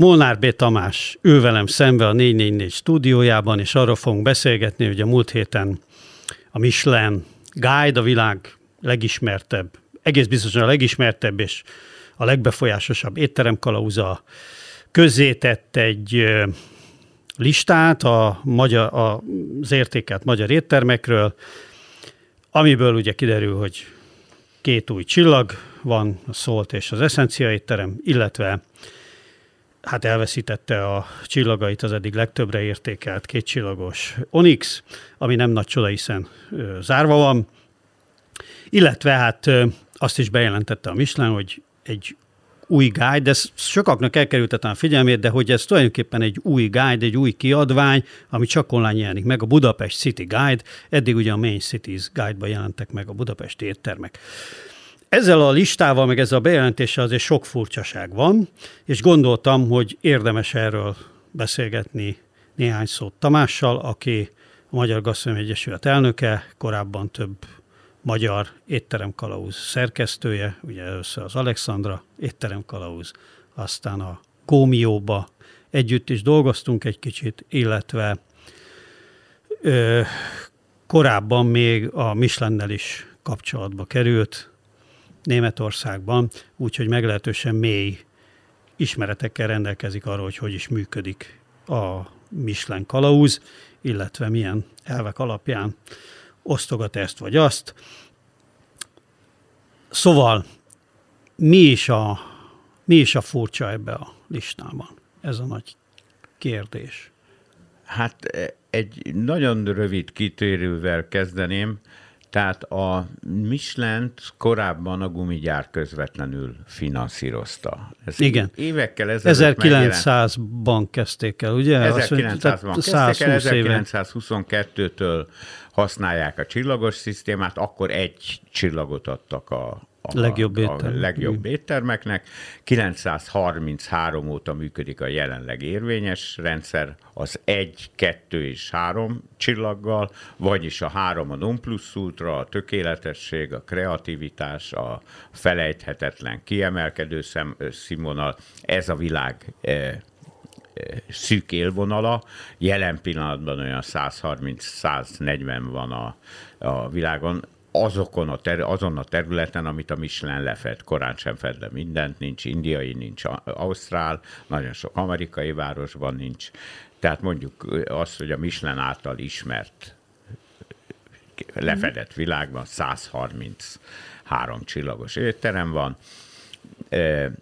Molnár B. Tamás ül velem szembe a 444 stúdiójában, és arról fogunk beszélgetni, hogy a múlt héten a Michelin Guide, a világ legismertebb, egész biztosan a legismertebb és a legbefolyásosabb étteremkalauza közzétett egy listát a magyar, az értékelt magyar éttermekről, amiből ugye kiderül, hogy két új csillag van, a Szólt és az Essencia étterem, illetve hát elveszítette a csillagait az eddig legtöbbre értékelt kétcsillagos Onyx, ami nem nagy csoda, hiszen ö, zárva van, illetve hát ö, azt is bejelentette a Michelin, hogy egy új guide, de ez sokaknak elkerültetem a figyelmét, de hogy ez tulajdonképpen egy új guide, egy új kiadvány, ami csak online jelenik meg, a Budapest City Guide, eddig ugye a Main Cities Guide-ban jelentek meg a budapesti éttermek. Ezzel a listával, meg ezzel a bejelentéssel azért sok furcsaság van, és gondoltam, hogy érdemes erről beszélgetni néhány szót Tamással, aki a Magyar Gasztronómiai Egyesület elnöke, korábban több magyar étteremkalauz szerkesztője, ugye először az Alexandra étteremkalauz, aztán a Gómióba együtt is dolgoztunk egy kicsit, illetve ö, korábban még a Michelinnel is kapcsolatba került, Németországban, úgyhogy meglehetősen mély ismeretekkel rendelkezik arról, hogy hogy is működik a Michelin kalauz, illetve milyen elvek alapján osztogat ezt vagy azt. Szóval mi is a, mi is a furcsa ebbe a listában? Ez a nagy kérdés. Hát egy nagyon rövid kitérővel kezdeném. Tehát a michelin korábban a gumigyár közvetlenül finanszírozta. Ez Igen. Évekkel ezelőtt 1900-ban kezdték el, ugye? 1900-ban kezdték el, 1922-től használják a csillagos szisztémát, akkor egy csillagot adtak a, a legjobb, étterm. a legjobb éttermeknek. 933 óta működik a jelenleg érvényes rendszer, az egy, kettő és három csillaggal, vagyis a három a non plus ultra, a tökéletesség, a kreativitás, a felejthetetlen kiemelkedő szem, színvonal. Ez a világ e, szűk élvonala. Jelen pillanatban olyan 130-140 van a, a világon azokon a ter- azon a területen, amit a Michelin lefed. Korán sem fed le mindent, nincs indiai, nincs ausztrál, nagyon sok amerikai városban nincs. Tehát mondjuk azt, hogy a Michelin által ismert lefedett világban 133 csillagos étterem van,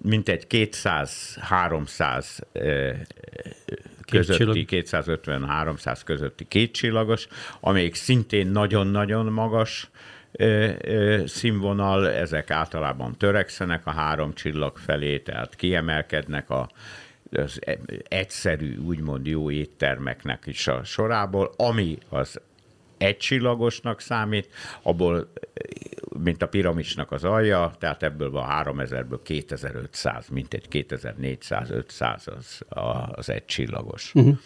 mintegy 200-300 közötti, 250-300 közötti kétcsillagos, amelyik szintén nagyon-nagyon magas színvonal, ezek általában törekszenek a három csillag felé, tehát kiemelkednek a, az egyszerű, úgymond jó éttermeknek is a sorából, ami az egycsillagosnak számít, abból, mint a piramisnak az alja, tehát ebből van 3000-ből 2500, mint egy 2400-500 az, az egycsillagos. Uh-huh.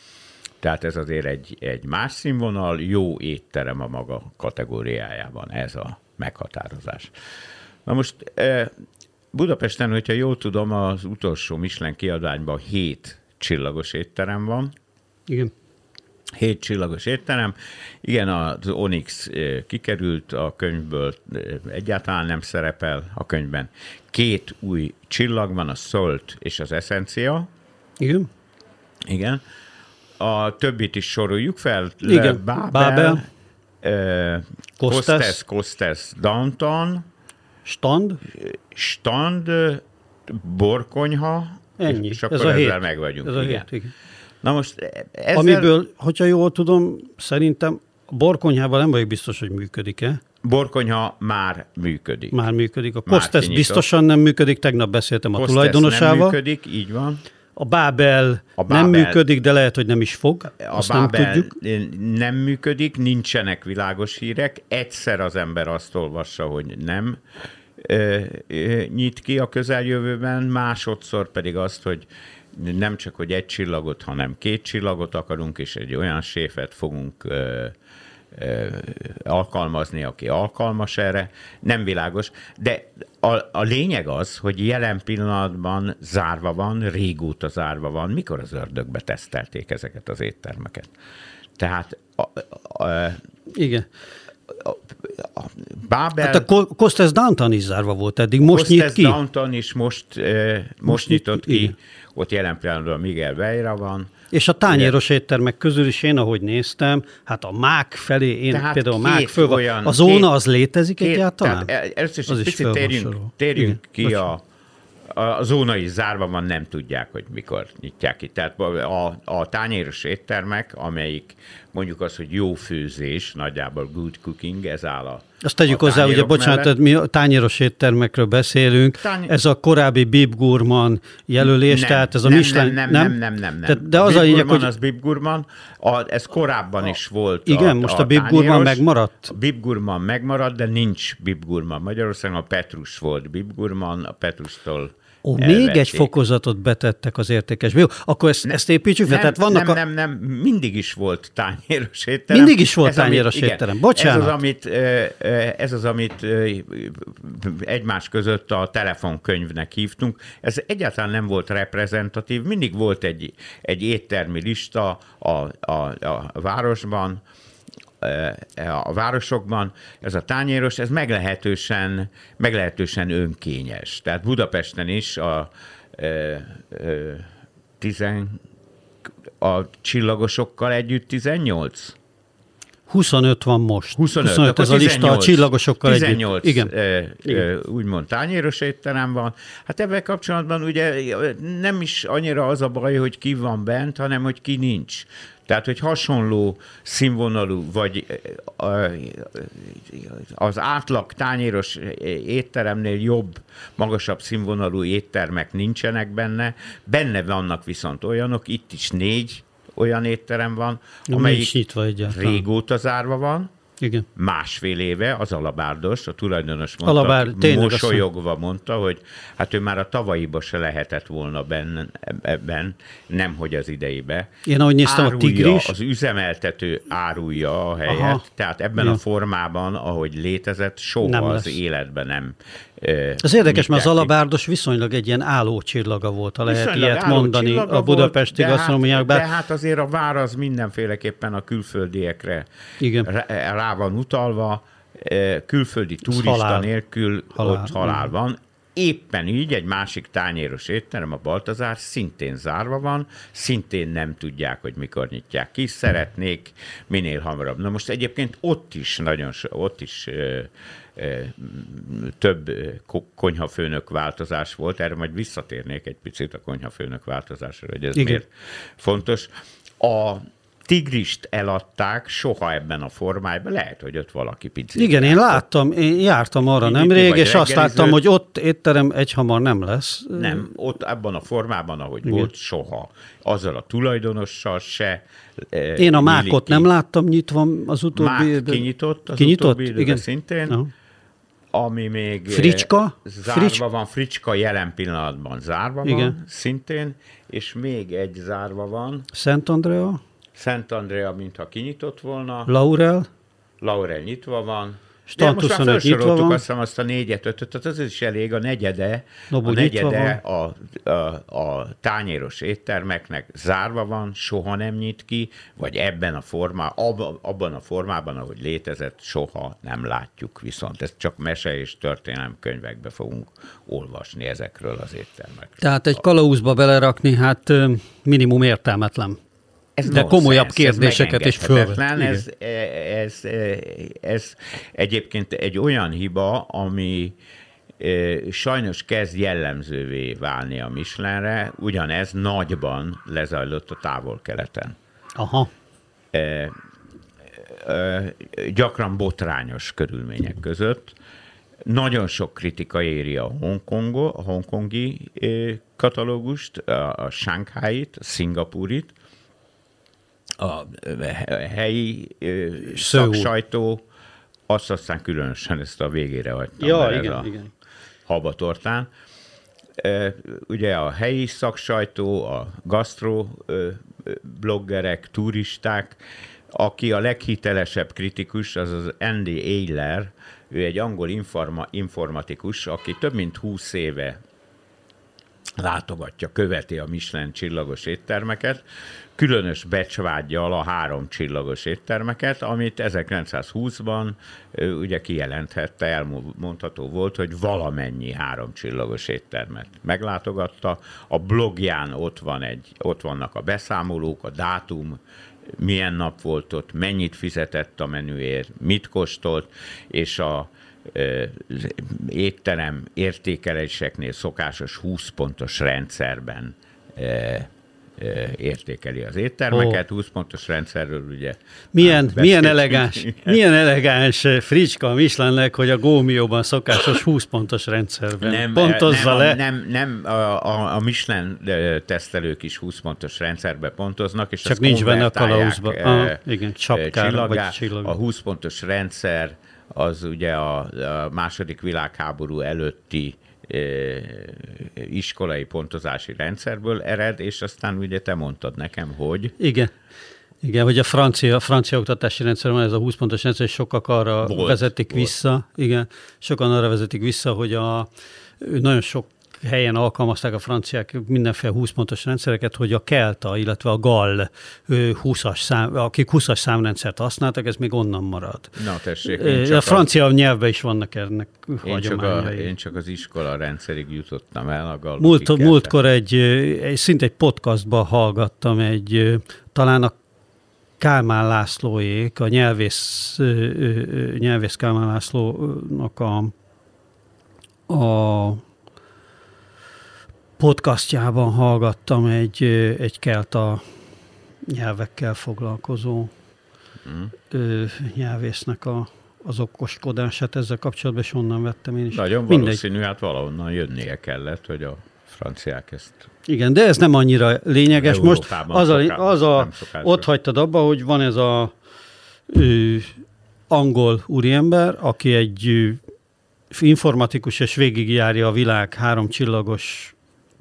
Tehát ez azért egy, egy más színvonal, jó étterem a maga kategóriájában, ez a meghatározás. Na most Budapesten, hogyha jól tudom, az utolsó Michelin kiadványban hét csillagos étterem van. Igen. Hét csillagos étterem. Igen, az Onyx kikerült a könyvből, egyáltalán nem szerepel a könyvben. Két új csillag van, a Salt és az Essencia. Igen. Igen a többit is soroljuk fel. Igen, Babel, Babel uh, Costes, Costes, Downtown, Stand, Stand, Borkonyha, Ennyi. és akkor ez a ezzel hét. meg vagyunk. Ez a igen. hét, igen. Na most ezzel... Amiből, hogyha jól tudom, szerintem borkonyhával nem vagyok biztos, hogy működik-e. Borkonyha már működik. Már működik. A Kostes biztosan nem működik, tegnap beszéltem a tulajdonosával. nem működik, így van. A Bábel, a Bábel nem működik, de lehet, hogy nem is fog. A Azt Bábel nem tudjuk. nem működik, nincsenek világos hírek. Egyszer az ember azt olvassa, hogy nem nyit ki a közeljövőben, másodszor pedig azt, hogy nem csak, hogy egy csillagot, hanem két csillagot akarunk, és egy olyan séfet fogunk ö, alkalmazni, aki alkalmas erre, nem világos, de a, a lényeg az, hogy jelen pillanatban zárva van, régóta zárva van, mikor az ördögbe tesztelték ezeket az éttermeket. Tehát a, a, a, Igen. Bábel... Hát a Costes Downtown is zárva volt eddig, most Costes nyit ki. Downtown is most, most, most nyit nyitott ki, ki, igen. Ott jelen pillanatban Miguel Veira van, És a tányéros éttermek közül is én, ahogy néztem, hát a mák felé, én Tehát például a mák föl van. olyan- A zóna két- az létezik Két- egyáltalán? Tehát el- először is Az egy is picit térjünk, térjünk Igen, ki a, a zóna is zárva van, nem tudják, hogy mikor nyitják ki. Tehát a, a tányéros éttermek, amelyik mondjuk az, hogy jó főzés, nagyjából good cooking, ez áll a Azt tegyük a hozzá, ugye bocsánat, mellett. mi a tányéros éttermekről beszélünk, Tány- ez a korábbi Bib Gurman jelölés, Nem, tehát ez a nem, Michelin... Nem, nem, nem, nem, nem. nem. Tehát, de az a Bib lényeg, Gurman hogy az Bib Gurman, a, ez korábban is volt. Igen, most a Bib Gurman megmaradt? A Bib Gurman megmaradt, de nincs Bib Gurman. Magyarországon a Petrus volt Bib Gurman, a Petrustól Ó, még egy elvették. fokozatot betettek az értékesbe. Jó, akkor ezt, ezt építsük fel. Nem, Tehát vannak nem, a... nem, nem, mindig is volt tányéros étterem. Mindig is volt Ez, amit- tányéros igen, étterem. Bocsánat. Ez az, amit, ez az, amit egymás között a telefonkönyvnek hívtunk. Ez egyáltalán nem volt reprezentatív, mindig volt egy, egy éttermi lista a, a, a városban, a városokban, ez a tányéros, ez meglehetősen, meglehetősen önkényes. Tehát Budapesten is a ö, ö, tizen, a csillagosokkal együtt 18? 25 van most. 25, 25 akkor ez a lista a 18, csillagosokkal 18, együtt. Igen. Ö, Igen. ö, úgymond tányéros étterem van. Hát ebben kapcsolatban ugye nem is annyira az a baj, hogy ki van bent, hanem hogy ki nincs. Tehát, hogy hasonló színvonalú, vagy ö, az átlag tányéros étteremnél jobb, magasabb színvonalú éttermek nincsenek benne. Benne vannak viszont olyanok, itt is négy olyan étterem van, amelyik egyáltalán. régóta zárva van, Igen. másfél éve az alabárdos, a tulajdonos mondta, Alabár, azt mosolyogva mondta, hogy hát ő már a tavalyiba se lehetett volna benne, ebben, nemhogy az ideibe. Én ahogy néztem, a Árulja, tigris, Az üzemeltető árulja a helyet, Aha. tehát ebben Ja. a formában, ahogy létezett, soha Nem nem lesz. az életben nem. Az érdekes, mert az alabárdos viszonylag egy ilyen álló csillaga volt, ha lehet Viszonylag ilyet mondani a budapesti volt, de. Hát, de hát azért a vár az mindenféleképpen a külföldiekre Igen. rá, rá van utalva, eh, külföldi turista halál. nélkül Halál, ott halál igen. van. Éppen így egy másik tányéros étterem, a Baltazár, szintén zárva van, szintén nem tudják, hogy mikor nyitják ki, szeretnék minél hamarabb. Na most egyébként ott is nagyon, so- ott is ö, ö, több konyhafőnök változás volt, erre majd visszatérnék egy picit a konyhafőnök változásra, hogy ez Igen. miért fontos. A tigrist eladták soha ebben a formájában, lehet, hogy ott valaki picit. igen, én láttam, én jártam arra Kinyitni nemrég, és azt láttam, hogy ott étterem egyhamar nem lesz. Nem, ott abban a formában, ahogy Igen. volt, soha. Azzal a tulajdonossal se. eh, Én a mákot ki. nem láttam nyitva az utóbbi... Mák időben. kinyitott az kinyitott? utóbbi időben Igen. szintén. Aha. Ami még eh, Fricska? zárva Frics- van, Fricska jelen pillanatban zárva Igen. van, szintén, és még egy zárva van, Szent Andrea, Szent Andrea, mintha kinyitott volna, Laurel, Laurel nyitva van, Stant de most már 25 nyitva van. azt hiszem azt a négyet, ötöt, tehát az is elég, a negyede, Nobu a negyede a, a, a tányéros éttermeknek zárva van, soha nem nyit ki, vagy ebben a formában, abban, abban a formában, ahogy létezett, soha nem látjuk viszont. Ezt csak mese és történelem könyvekbe fogunk olvasni ezekről az éttermekről. tehát egy kalauzba belerakni, hát minimum értelmetlen. Ez De komolyabb ez kérdéseket is megengedhetetlen. Ez, ez, ez, ez egyébként egy olyan hiba, ami sajnos kezd jellemzővé válni a Michelinre, ugyanez nagyban lezajlott a távol-keleten. Aha. Ö, gyakran botrányos körülmények között. Nagyon sok kritika éri a, Hongkongo, a hongkongi katalógust, a, a Shanghai-t, a Szingapúrit, a helyi Szöul. szaksajtó, azt aztán különösen ezt a végére hagytam. Ja, igen, a igen. habatortán. Ugye a helyi szaksajtó, a gasztro bloggerek, turisták, aki a leghitelesebb kritikus, az az Andy Eiler, ő egy angol informa, informatikus, aki több mint 20 éve látogatja, követi a Michelin csillagos éttermeket, különös becsvágyjal a három csillagos éttermeket, amit 1920-ban ugye kijelenthette, elmondható volt, hogy valamennyi három csillagos éttermet meglátogatta. A blogján ott, van egy, ott vannak a beszámolók, a dátum, milyen nap volt ott, mennyit fizetett a menüért, mit kóstolt, és a étterem értékeléseknél szokásos 20 pontos rendszerben értékeli az éttermeket, oh. 20 pontos rendszerről ugye. Milyen, milyen, elegáns, milyen elegáns fricska a Michelinnek, hogy a Gómióban szokásos 20 pontos rendszerben nem, pontozza nem, le. Nem, nem a, a, a Michelin tesztelők is 20 pontos rendszerbe pontoznak, és Csak nincs benne a kalauzban. Ah, igen, csapkára, vagy. A 20 pontos rendszer az ugye a, a második világháború előtti iskolai pontozási rendszerből ered, és aztán ugye te mondtad nekem, hogy... Igen. Igen, hogy a francia, francia oktatási rendszer van ez a 20 pontos rendszer, és sokak arra volt, vezetik volt. vissza, igen, sokan arra vezetik vissza, hogy a, nagyon sok helyen alkalmazták a franciák mindenféle 20 pontos rendszereket, hogy a Kelta, illetve a Gall 20-as szám, akik 20-as számrendszert használtak, ez még onnan marad. Na tessék. A francia az... nyelvben is vannak ennek én csak, a, én csak az iskola rendszerig jutottam el. A Gall Múlt, múltkor egy, egy, szinte egy podcastban hallgattam egy, talán a Kálmán Lászlóék, a nyelvész, nyelvész Kálmán Lászlónak a, a podcastjában hallgattam egy, egy kelta nyelvekkel foglalkozó mm. nyelvésznek a, az okoskodását ezzel kapcsolatban, és onnan vettem én is. Nagyon Mindegy. valószínű, hát valahonnan jönnie kellett, hogy a franciák ezt... Igen, de ez nem annyira lényeges. Most az a, az a ott hagytad abba, hogy van ez a ő, angol úriember, aki egy informatikus, és végigjárja a világ három csillagos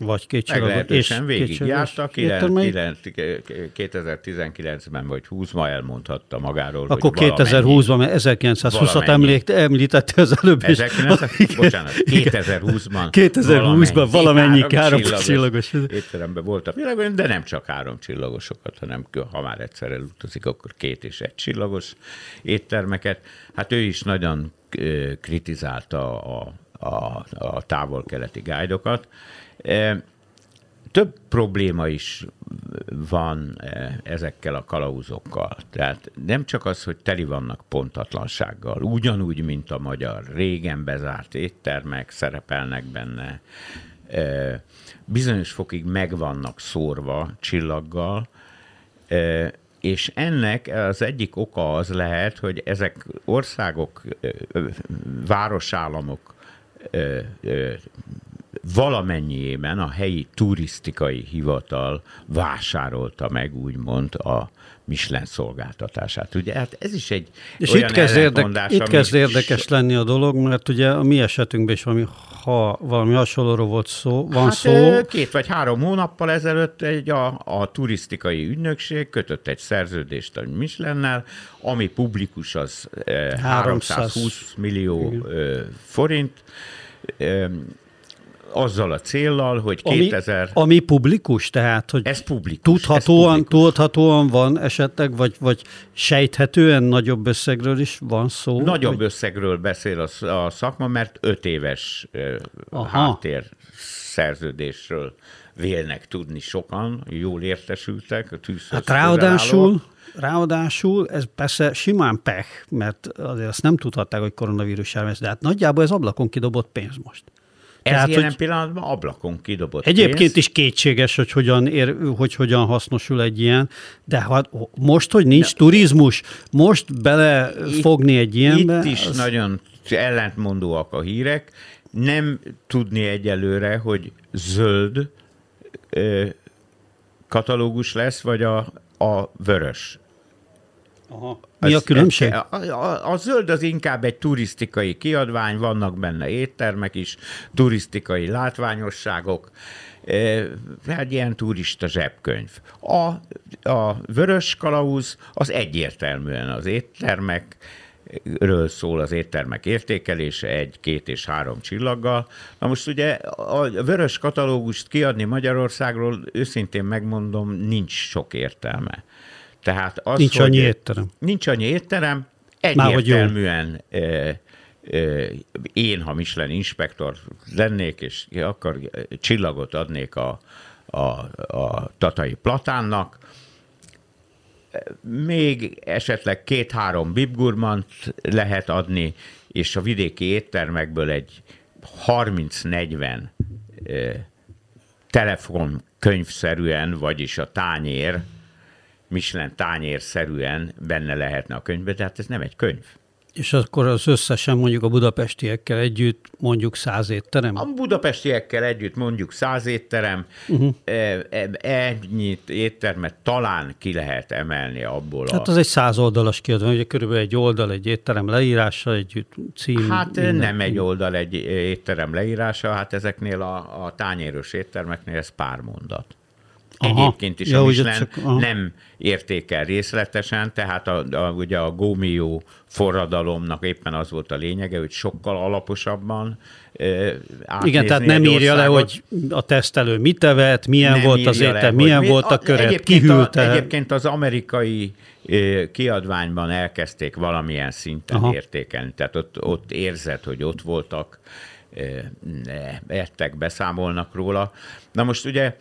vagy két Meglehetősen végigjárta, 2019-ben vagy 20-ban elmondhatta magáról, Akkor 2020-ban, mert 1920-at említ, említette az előbb is. 19, bocsánat, 2020-ban 2020-ban valamennyi három csillagos. Étteremben volt a világon, de nem csak három csillagosokat, hanem ha már egyszer elutazik, akkor két és egy csillagos éttermeket. Hát ő is nagyon kritizálta a, a, a távol-keleti gájdokat, több probléma is van ezekkel a kalauzokkal. Tehát nem csak az, hogy teli vannak pontatlansággal, ugyanúgy, mint a magyar régen bezárt éttermek szerepelnek benne, bizonyos fokig meg vannak szórva csillaggal, és ennek az egyik oka az lehet, hogy ezek országok, városállamok valamennyiében a helyi turisztikai hivatal vásárolta meg, úgymond, a Michelin szolgáltatását. Ugye hát ez is egy És olyan itt kezd, érdek, itt kezd érdekes lenni a dolog, mert ugye a mi esetünkben is valami, ha valami hasonlóról volt szó, van hát, szó. Két vagy három hónappal ezelőtt egy a, a turisztikai ügynökség kötött egy szerződést a Michelin-nel, ami publikus az 320 millió Igen. forint, azzal a céllal, hogy 2000... Ami, ami publikus, tehát, hogy ez publikus, tudhatóan, ez publikus. tudhatóan van esetleg, vagy, vagy sejthetően nagyobb összegről is van szó? Nagyobb hogy... összegről beszél a, a szakma, mert öt éves Aha. háttér szerződésről vélnek tudni sokan, jól értesültek. A hát ráadásul, ráadásul ez persze simán pech, mert azért azt nem tudhatták, hogy koronavírus járvány, de hát nagyjából ez ablakon kidobott pénz most. Ez Tehát, jelen hogy pillanatban ablakon kidobott Egyébként pénz. is kétséges, hogy hogyan, ér, hogy hogyan hasznosul egy ilyen, de ha, most, hogy nincs Na, turizmus, most belefogni egy ilyenbe... Itt is az... nagyon ellentmondóak a hírek. Nem tudni egyelőre, hogy zöld ö, katalógus lesz, vagy a, a vörös Aha. Mi a különbség? A, a, a zöld az inkább egy turisztikai kiadvány, vannak benne éttermek is, turisztikai látványosságok, egy ilyen turista zsebkönyv. A, a vörös kalauz az egyértelműen az éttermek, ről szól az éttermek értékelése egy, két és három csillaggal. Na most ugye a vörös katalógust kiadni Magyarországról, őszintén megmondom, nincs sok értelme. Tehát az, nincs annyi étterem. Nincs annyi étterem, egyértelműen én, ha Michelin inspektor lennék, és akkor csillagot adnék a, a, a tatai platánnak, még esetleg két-három bibgurmant lehet adni, és a vidéki éttermekből egy 30-40 telefon könyvszerűen, vagyis a tányér, Michelin tányérszerűen benne lehetne a könyvbe, tehát ez nem egy könyv. És akkor az összesen mondjuk a budapestiekkel együtt mondjuk száz étterem? A budapestiekkel együtt mondjuk száz étterem, uh-huh. ennyit éttermet talán ki lehet emelni abból. Hát a... az egy száz oldalas kiadvány, ugye körülbelül egy oldal egy étterem leírása, egy cím. Hát minden. nem egy oldal egy étterem leírása, hát ezeknél a, a tányéros éttermeknél ez pár mondat. Aha. Egyébként is ja, a Michelin csak, nem értékel részletesen, tehát a, a, ugye a Gómió forradalomnak éppen az volt a lényege, hogy sokkal alaposabban igen, tehát nem írja le, hogy a tesztelő mit evett, milyen nem volt az étel, milyen mi, volt a köret, kihűlte. A, egyébként az amerikai kiadványban elkezdték valamilyen szinten Aha. értékelni, tehát ott, ott érzed, hogy ott voltak, ettek, beszámolnak róla. Na most ugye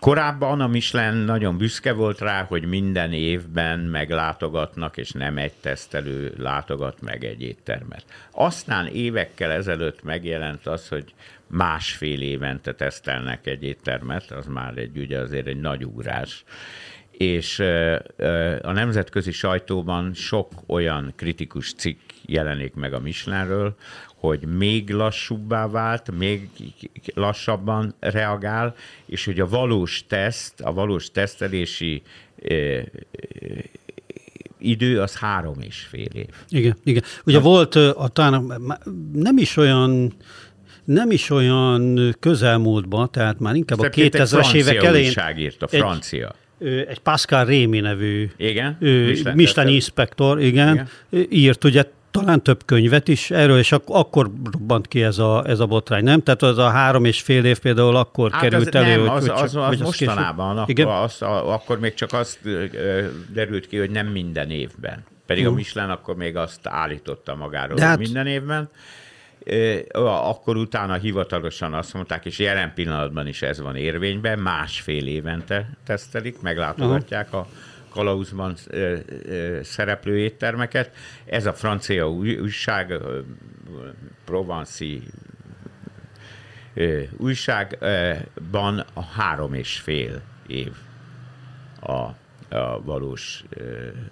Korábban a Michelin nagyon büszke volt rá, hogy minden évben meglátogatnak, és nem egy tesztelő látogat meg egy éttermet. Aztán évekkel ezelőtt megjelent az, hogy másfél évente tesztelnek egy éttermet, az már egy, ugye azért egy nagy ugrás. És a nemzetközi sajtóban sok olyan kritikus cikk jelenik meg a Michelinről, hogy még lassúbbá vált, még lassabban reagál, és hogy a valós teszt, a valós tesztelési eh, idő az három és fél év. Igen, igen. Ugye Na, volt a, talán nem is olyan nem is olyan közelmúltban, tehát már inkább a 2000-es évek elején. írt, a francia. Egy, egy Pascal Rémi nevű igen? Michelin, Michelin inspektor, igen, igen, írt ugye talán több könyvet is erről, és ak- akkor robbant ki ez a, ez a botrány, nem? Tehát az a három és fél év például akkor hát került az, elő, nem, hogy, az, az, az, az mostanában, akkor, Igen? Az, akkor még csak azt derült ki, hogy nem minden évben. Pedig uh. a Michelin akkor még azt állította magáról, hát, hogy minden évben. Akkor utána hivatalosan azt mondták, és jelen pillanatban is ez van érvényben, másfél évente tesztelik, meglátogatják uh-huh. a kalauzban szereplő éttermeket. Ez a francia újság, Provanci újságban a három és fél év a a valós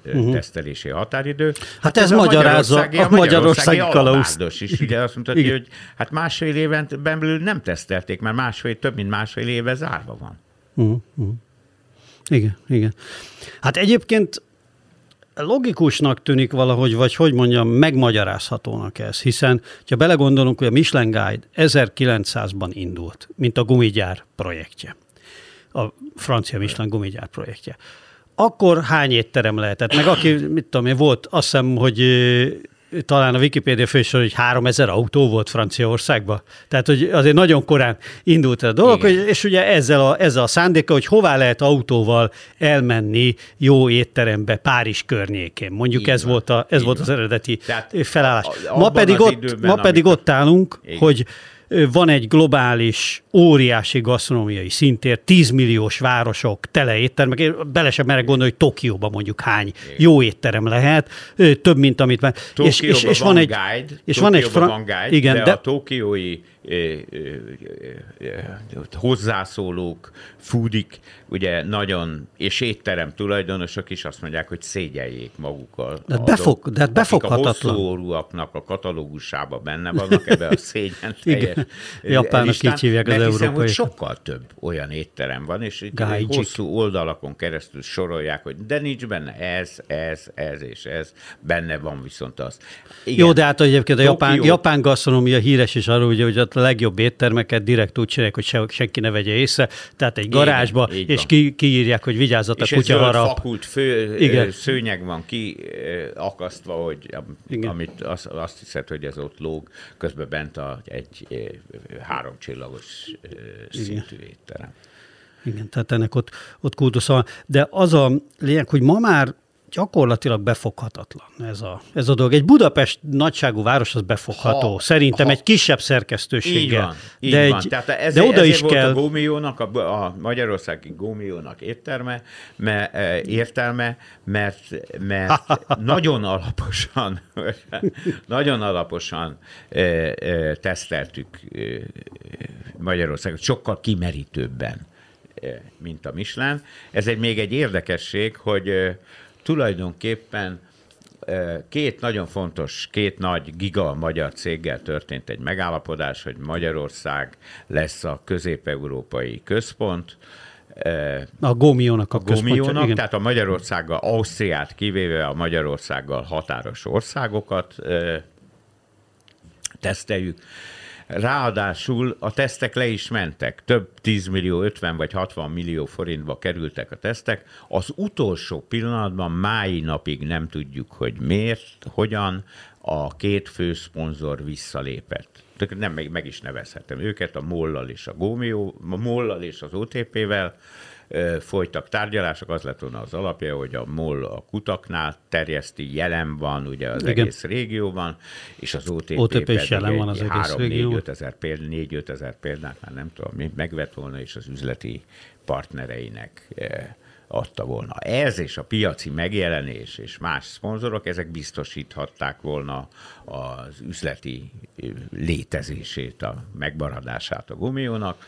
uh-huh. tesztelési határidő. Hát, hát ez, ez magyarázza a magyarországi, a magyarországi, magyarországi is. Ugye azt mondta, hogy hát másfél éven belül nem tesztelték, mert másfél, több mint másfél éve zárva van. Uh-huh. Igen, igen. Hát egyébként logikusnak tűnik valahogy, vagy hogy mondjam, megmagyarázhatónak ez, hiszen ha belegondolunk, hogy a Michelin Guide 1900-ban indult, mint a gumigyár projektje, a francia Michelin gumigyár projektje. Akkor hány étterem lehetett? Meg aki, mit tudom én, volt, azt hiszem, hogy talán a Wikipédia fősor, hogy 3000 autó volt Franciaországban. Tehát, hogy azért nagyon korán indult a dolog, hogy, és ugye ezzel a, ezzel a szándéka, hogy hová lehet autóval elmenni jó étterembe Párizs környékén. Mondjuk ez, volt, a, ez volt az eredeti Tehát felállás. Ma pedig, ott, időben, ma pedig ott állunk, Igen. hogy van egy globális, óriási gasztronómiai szintér, 10 milliós városok, tele éttermek, bele sem merek gondolni, hogy Tokióban mondjuk hány jó étterem lehet, több, mint amit már... és, és, és van, van egy, guide, és van egy fra... van guide, igen, de, de a tokiói hozzászólók, foodik, ugye nagyon, és étterem tulajdonosok is azt mondják, hogy szégyeljék magukkal. De, befog, de befoghatatlan. a a katalógusába benne vannak ebbe a szégyen teljes Japánok így hívják az európai. hogy sokkal több olyan étterem van, és itt hosszú oldalakon keresztül sorolják, hogy de nincs benne ez, ez, ez és ez, benne van viszont az. Igen, Jó, de hát egyébként a japán, japán gasztronómia híres is arról, hogy a legjobb éttermeket direkt úgy csinálják, hogy se, senki ne vegye észre, tehát egy garázsba, Igen, és ki, kiírják, hogy vigyázzat a kutya harap. fakult fő, Igen. szőnyeg van ki akasztva, hogy Igen. amit azt, azt hiszed, hogy ez ott lóg, közben bent a, egy háromcsillagos szintű étterem. Igen, tehát ennek ott, ott kultusza. De az a lényeg, hogy ma már gyakorlatilag befoghatatlan ez a, ez a dolog. Egy Budapest nagyságú város az befogható. Ha, Szerintem ha, egy kisebb szerkesztőséggel. Így van, így de, van. Egy, Tehát ez, de oda is volt kell... a Gómiónak, a, a magyarországi Gómiónak étterme, me, e, értelme, mert, mert nagyon alaposan, nagyon alaposan e, e, teszteltük e, Magyarországot, sokkal kimerítőbben mint a Michelin. Ez egy még egy érdekesség, hogy tulajdonképpen két nagyon fontos, két nagy giga magyar céggel történt egy megállapodás, hogy Magyarország lesz a közép-európai központ, a Gómiónak a, a Gómiónak, igen. tehát a Magyarországgal, Ausztriát kivéve a Magyarországgal határos országokat teszteljük. Ráadásul a tesztek le is mentek. Több 10 millió, 50 vagy 60 millió forintba kerültek a tesztek. Az utolsó pillanatban, mái napig nem tudjuk, hogy miért, hogyan a két fő szponzor visszalépett. Nem, meg, meg is nevezhetem őket, a Mollal és a Gómió, a Mollal és az OTP-vel, folytak tárgyalások, az lett volna az alapja, hogy a MOL a kutaknál terjeszti, jelen van ugye az Igen. egész régióban, és az OTP, OTP is jelen van az 3, egész 3, régió. 4 ezer, péld, 4 ezer példát már nem tudom, megvett volna, és az üzleti partnereinek adta volna. Ez és a piaci megjelenés és más szponzorok, ezek biztosíthatták volna az üzleti létezését, a megmaradását a gumiónak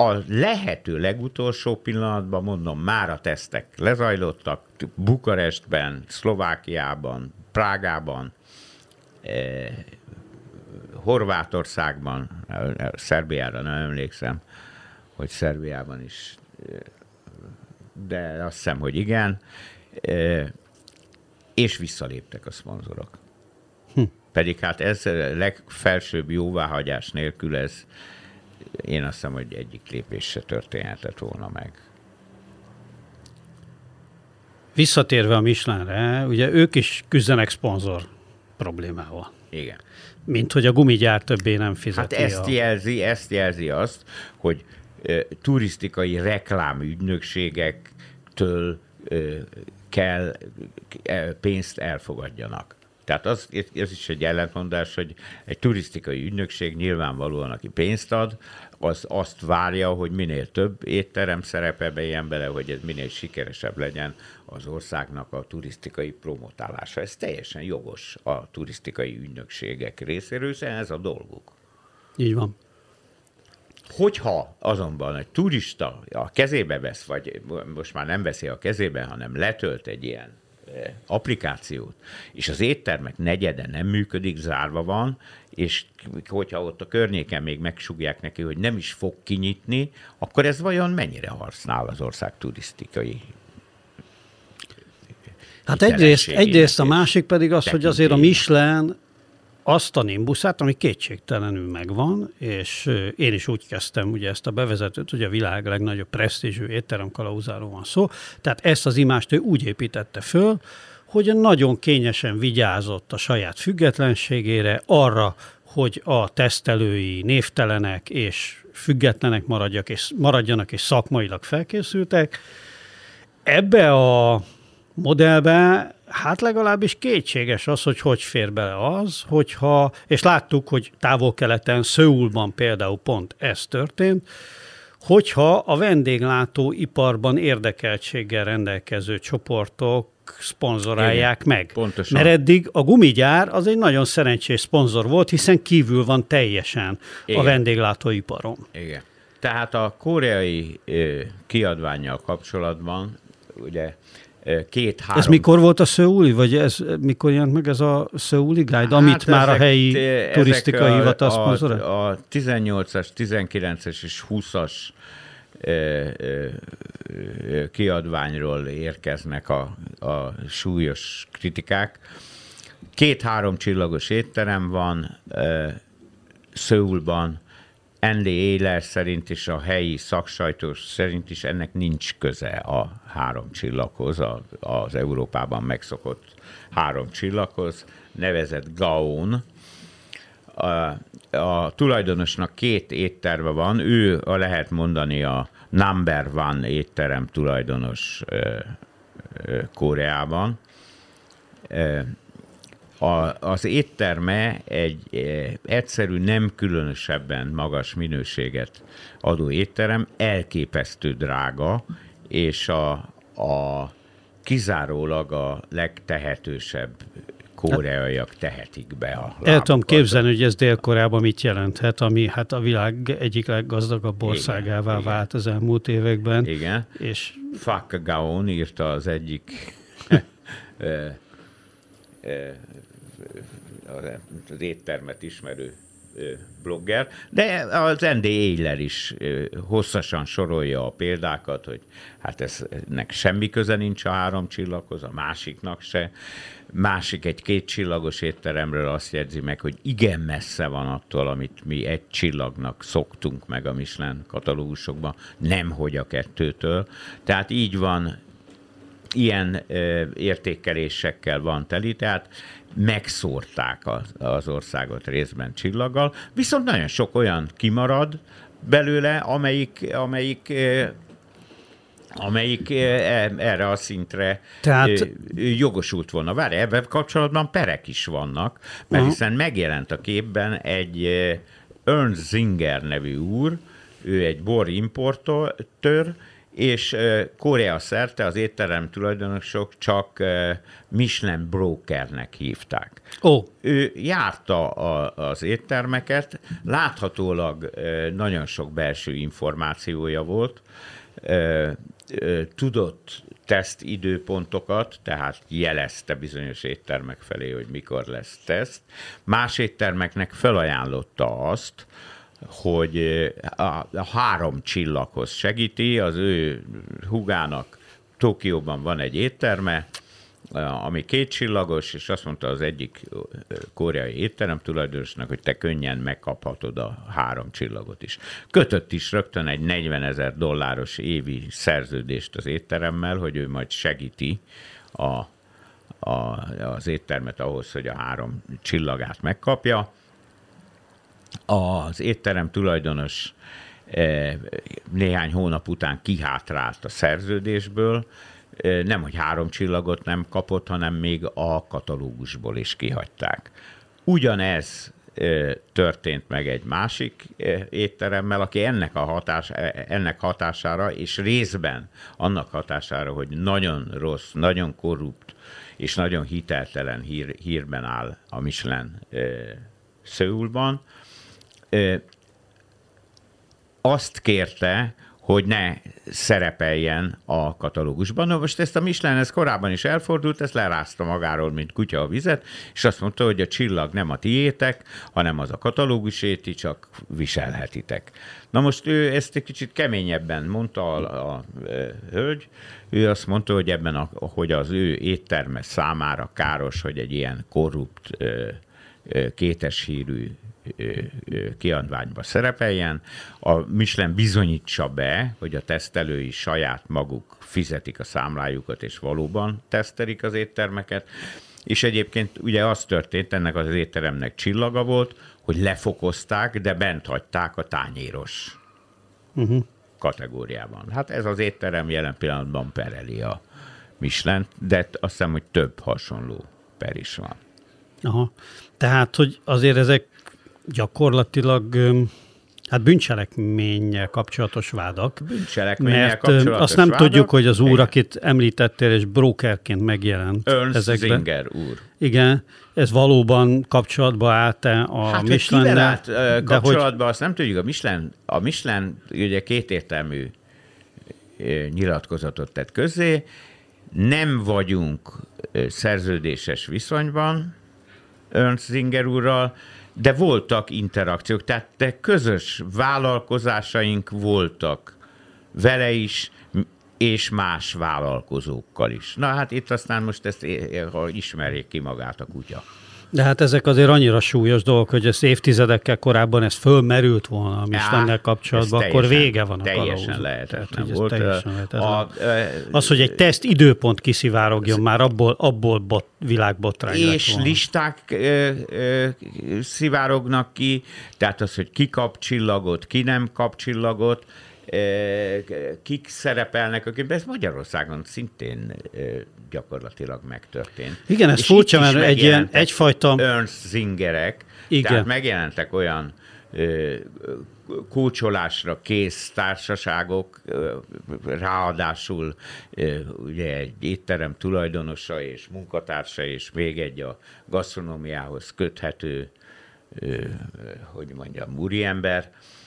a lehető legutolsó pillanatban, mondom, már a tesztek lezajlottak, Bukarestben, Szlovákiában, Prágában, eh, Horvátországban, Szerbiára nem emlékszem, hogy Szerbiában is, eh, de azt hiszem, hogy igen, eh, és visszaléptek a szponzorok. Hm. Pedig hát ez legfelsőbb jóváhagyás nélkül ez én azt hiszem, hogy egyik lépés se történhetett volna meg. Visszatérve a Michelinre, ugye ők is küzdenek szponzor problémával. Igen. Mint hogy a gumigyár többé nem fizeti. Hát ezt a... jelzi, ezt jelzi azt, hogy e, turisztikai reklámügynökségektől e, kell e, pénzt elfogadjanak. Tehát az, ez is egy ellentmondás, hogy egy turisztikai ügynökség nyilvánvalóan, aki pénzt ad, az azt várja, hogy minél több étterem szerepelbe ilyen bele, hogy ez minél sikeresebb legyen az országnak a turisztikai promotálása. Ez teljesen jogos a turisztikai ügynökségek részéről, hiszen ez a dolguk. Így van. Hogyha azonban egy turista a kezébe vesz, vagy most már nem veszi a kezébe, hanem letölt egy ilyen applikációt, és az éttermek negyede nem működik, zárva van, és hogyha ott a környéken még megsugják neki, hogy nem is fog kinyitni, akkor ez vajon mennyire használ az ország turisztikai Hát egyrészt, egyrészt a másik pedig az, hogy azért a Michelin azt a nimbuszát, ami kétségtelenül megvan, és én is úgy kezdtem ugye ezt a bevezetőt, hogy a világ legnagyobb presztízsű étteremkalauzáról van szó, tehát ezt az imást ő úgy építette föl, hogy nagyon kényesen vigyázott a saját függetlenségére, arra, hogy a tesztelői névtelenek és függetlenek maradjak és, maradjanak és szakmailag felkészültek. Ebbe a modellbe hát legalábbis kétséges az, hogy hogy fér bele az, hogyha, és láttuk, hogy távol-keleten, Szöulban például pont ez történt, hogyha a vendéglátóiparban érdekeltséggel rendelkező csoportok szponzorálják Igen, meg. pontosan. Mert eddig a gumigyár az egy nagyon szerencsés szponzor volt, hiszen kívül van teljesen Igen. a vendéglátóiparon. Igen. Tehát a koreai kiadványjal kapcsolatban ugye két-három... Ez mikor volt a Szöuli, vagy ez mikor jelent meg ez a Szöuli Guide, amit Hát már a ezek- helyi ezek turisztikai a- hivatal a, szponzorál? a 18-as, 19-es és 20-as ö, ö, ö, kiadványról érkeznek a, a súlyos kritikák. Két-három csillagos étterem van Szöulban, N.D. Éler szerint és a helyi szaksajtós szerint is ennek nincs köze a három csillaghoz, a, az Európában megszokott három csillaghoz, nevezett Gaon. A, a tulajdonosnak két étterme van, ő a lehet mondani a number one étterem tulajdonos ö, ö, Koreában. Ö, a, az étterme egy eh, egyszerű, nem különösebben magas minőséget adó étterem, elképesztő drága, és a, a kizárólag a legtehetősebb koreaiak tehetik be a El tudom lábukat. képzelni, hogy ez Dél-Koreában mit jelenthet, ami hát a világ egyik leggazdagabb országává igen. vált az elmúlt években. Igen. És Fak Gaon írta az egyik ö, ö, az éttermet ismerő blogger, de az ND Eiler is hosszasan sorolja a példákat, hogy hát ez, ennek semmi köze nincs a három csillaghoz, a másiknak se. Másik egy két csillagos étteremről azt jegyzi meg, hogy igen messze van attól, amit mi egy csillagnak szoktunk meg a Michelin katalógusokban, nemhogy a kettőtől. Tehát így van ilyen ö, értékelésekkel van teli, tehát megszórták az, az országot részben csillaggal, viszont nagyon sok olyan kimarad belőle, amelyik, amelyik ö, amelyik e- erre a szintre Tehát- jogosult volna. Várj, ebben kapcsolatban perek is vannak, mert Aha. hiszen megjelent a képben egy Ernst Zinger nevű úr, ő egy bor importőr, és Korea szerte az étterem tulajdonosok csak Michelin brokernek hívták. ó, Ő járta a, az éttermeket, láthatólag nagyon sok belső információja volt, tudott teszt időpontokat, tehát jelezte bizonyos éttermek felé, hogy mikor lesz teszt. Más éttermeknek felajánlotta azt, hogy ö, a, a három csillaghoz segíti, az ő hugának Tokióban van egy étterme, ami két csillagos, és azt mondta az egyik ö, koreai étterem tulajdonosnak, hogy te könnyen megkaphatod a három csillagot is. Kötött is rögtön egy 40 ezer dolláros évi szerződést az étteremmel, hogy ő majd segíti a, a, az éttermet ahhoz, hogy a három csillagát megkapja. Az étterem tulajdonos eh, néhány hónap után kihátrált a szerződésből, Eh, nem, hogy három csillagot nem kapott, hanem még a katalógusból is kihagyták. Ugyanez eh, történt meg egy másik étteremmel, aki ennek, a hatás, ennek hatására, és részben annak hatására, hogy nagyon rossz, nagyon korrupt és nagyon hiteltelen hír, hírben áll a Michelin eh, Eh, azt kérte, hogy ne szerepeljen a katalógusban. Na most ezt a Michelin, ez korábban is elfordult, ezt lerázta magáról, mint kutya a vizet, és azt mondta, hogy a csillag nem a tiétek, hanem az a katalóguséti, csak viselhetitek. Na most ő ezt egy kicsit keményebben mondta a, a, a hölgy, ő azt mondta, hogy ebben, a, hogy az ő étterme számára káros, hogy egy ilyen korrupt, ö, ö, kétes hírű ö, ö, kiadványba szerepeljen. A Michelin bizonyítsa be, hogy a tesztelői saját maguk fizetik a számlájukat, és valóban tesztelik az éttermeket. És egyébként ugye az történt, ennek az étteremnek csillaga volt, hogy lefokozták, de bent hagyták a tányéros uh-huh. kategóriában. Hát ez az étterem jelen pillanatban pereli a Michelin, de azt hiszem, hogy több hasonló per is van. aha. Tehát, hogy azért ezek gyakorlatilag Hát bűncselekménnyel kapcsolatos vádak. Bűncselekménnyel mert kapcsolatos azt nem vádak. tudjuk, hogy az úr, Igen. akit említettél, és brokerként megjelent Ernst ezekben. Zinger úr. Igen, ez valóban kapcsolatba állt-e a Hát, állt ö, de hogy azt nem tudjuk. A Michelin, a Michelin ugye kétértelmű nyilatkozatot tett közzé. Nem vagyunk szerződéses viszonyban Ernst Zinger úrral, de voltak interakciók, tehát de közös vállalkozásaink voltak vele is, és más vállalkozókkal is. Na hát itt aztán most ezt é- ha ismerjék ki magát a kutya. De hát ezek azért annyira súlyos dolgok, hogy ez évtizedekkel korábban ez fölmerült volna a Michelin-nel Á, kapcsolatban, akkor vége van a Teljesen lehetetlen volt. teljesen. A, Az, hogy egy teszt időpont kiszivárogjon, már abból, abból bot, világbotrány lett és volna. listák ö, ö, szivárognak ki, tehát az, hogy ki kap csillagot, ki nem kap csillagot, kik szerepelnek a képben, ez Magyarországon szintén gyakorlatilag megtörtént. Igen, ez furcsa, mert egy ilyen egyfajta- Ernst Zingerek, Igen. tehát megjelentek olyan kócsolásra kész társaságok, ráadásul ugye egy étterem tulajdonosa és munkatársa, és még egy a gasztronómiához köthető, hogy mondjam, úriember, ö,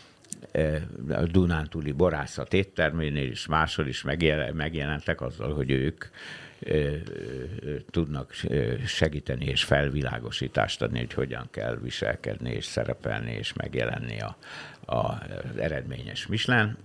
a Dunántúli borászat étterménél is máshol is megjel- megjelentek azzal, hogy ők ö, ö, tudnak segíteni és felvilágosítást adni, hogy hogyan kell viselkedni és szerepelni és megjelenni a, a, eredményes Michelin.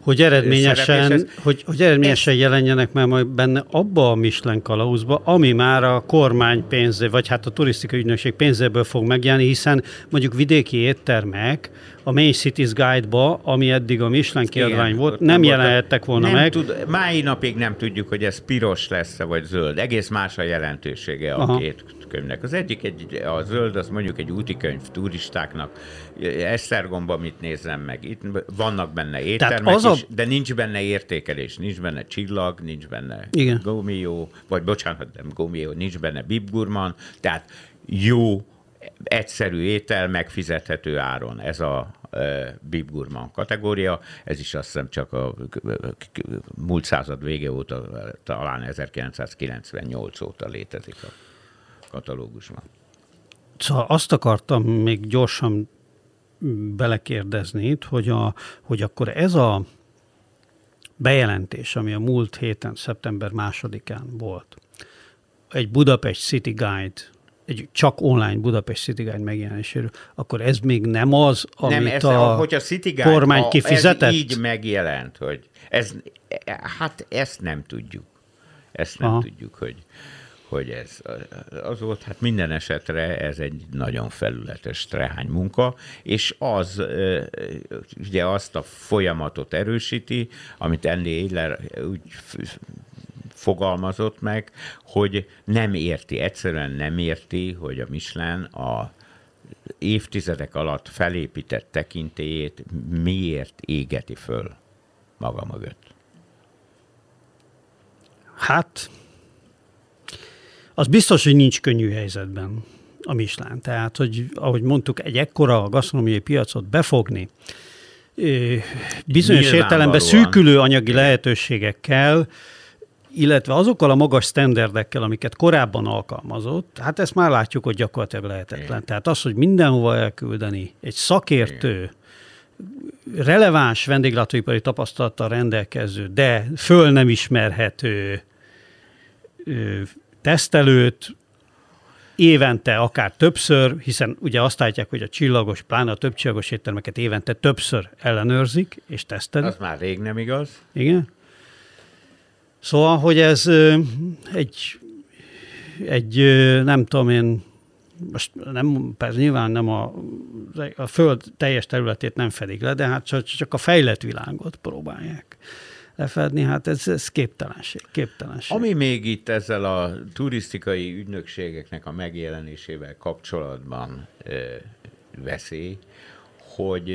Hogy eredményesen, hogy, hogy eredményesen jelenjenek meg majd benne abba a Michelin kalauzba, ami már a kormány pénzé, vagy hát a turisztikai ügynökség pénzéből fog megjelenni, hiszen mondjuk vidéki éttermek a Main Cities Guide-ba, ami eddig a Michelin kiadvány Igen, volt, nem jelenhettek volna nem meg. Tud, mai napig nem tudjuk, hogy ez piros lesz vagy zöld. Egész más a jelentősége a Aha. két könyvnek. Az egyik, egy, a zöld, az mondjuk egy úti könyv turistáknak. Esztergomba mit nézzem meg? Itt vannak benne éttermek az a- is, de nincs benne értékelés. Nincs benne csillag, nincs benne Igen. gomió, vagy bocsánat, nem gomió, nincs benne bibgurman. Tehát jó, egyszerű étel megfizethető áron. Ez a e, bibgurman kategória. Ez is azt hiszem csak a múlt század vége óta, talán 1998 óta létezik a katalógusban. Szóval azt akartam még gyorsan belekérdezni itt, hogy, a, hogy akkor ez a bejelentés, ami a múlt héten, szeptember másodikán volt, egy Budapest City Guide, egy csak online Budapest City Guide megjelenéséről, akkor ez még nem az, amit nem, ez, a, hogy a City Guide, kormány ha kifizetett? Ez így megjelent, hogy ez, hát ezt nem tudjuk. Ezt nem. Aha. tudjuk, hogy, hogy ez az volt. Hát minden esetre ez egy nagyon felületes trehány munka, és az ugye azt a folyamatot erősíti, amit Andy Eiler úgy fogalmazott meg, hogy nem érti, egyszerűen nem érti, hogy a Michelin a évtizedek alatt felépített tekintélyét miért égeti föl maga mögött. Hát, az biztos, hogy nincs könnyű helyzetben a Michelin. Tehát, hogy ahogy mondtuk, egy ekkora gasztronómiai piacot befogni, bizonyos értelemben szűkülő anyagi lehetőségekkel, illetve azokkal a magas sztenderdekkel, amiket korábban alkalmazott, hát ezt már látjuk, hogy gyakorlatilag lehetetlen. Igen. Tehát az, hogy mindenhova elküldeni egy szakértő, releváns vendéglátóipari tapasztalattal rendelkező, de föl nem ismerhető tesztelőt, évente akár többször, hiszen ugye azt állítják, hogy a csillagos, pláne a több csillagos éttermeket évente többször ellenőrzik és tesztelik. Az már rég nem igaz. Igen. Szóval, hogy ez egy, egy nem tudom én, most nem, persze nyilván nem a, a föld teljes területét nem fedik le, de hát csak, csak a fejlett világot próbálják lefedni, hát ez, ez képtelenség, képtelenség. Ami még itt ezzel a turisztikai ügynökségeknek a megjelenésével kapcsolatban ö, veszély, hogy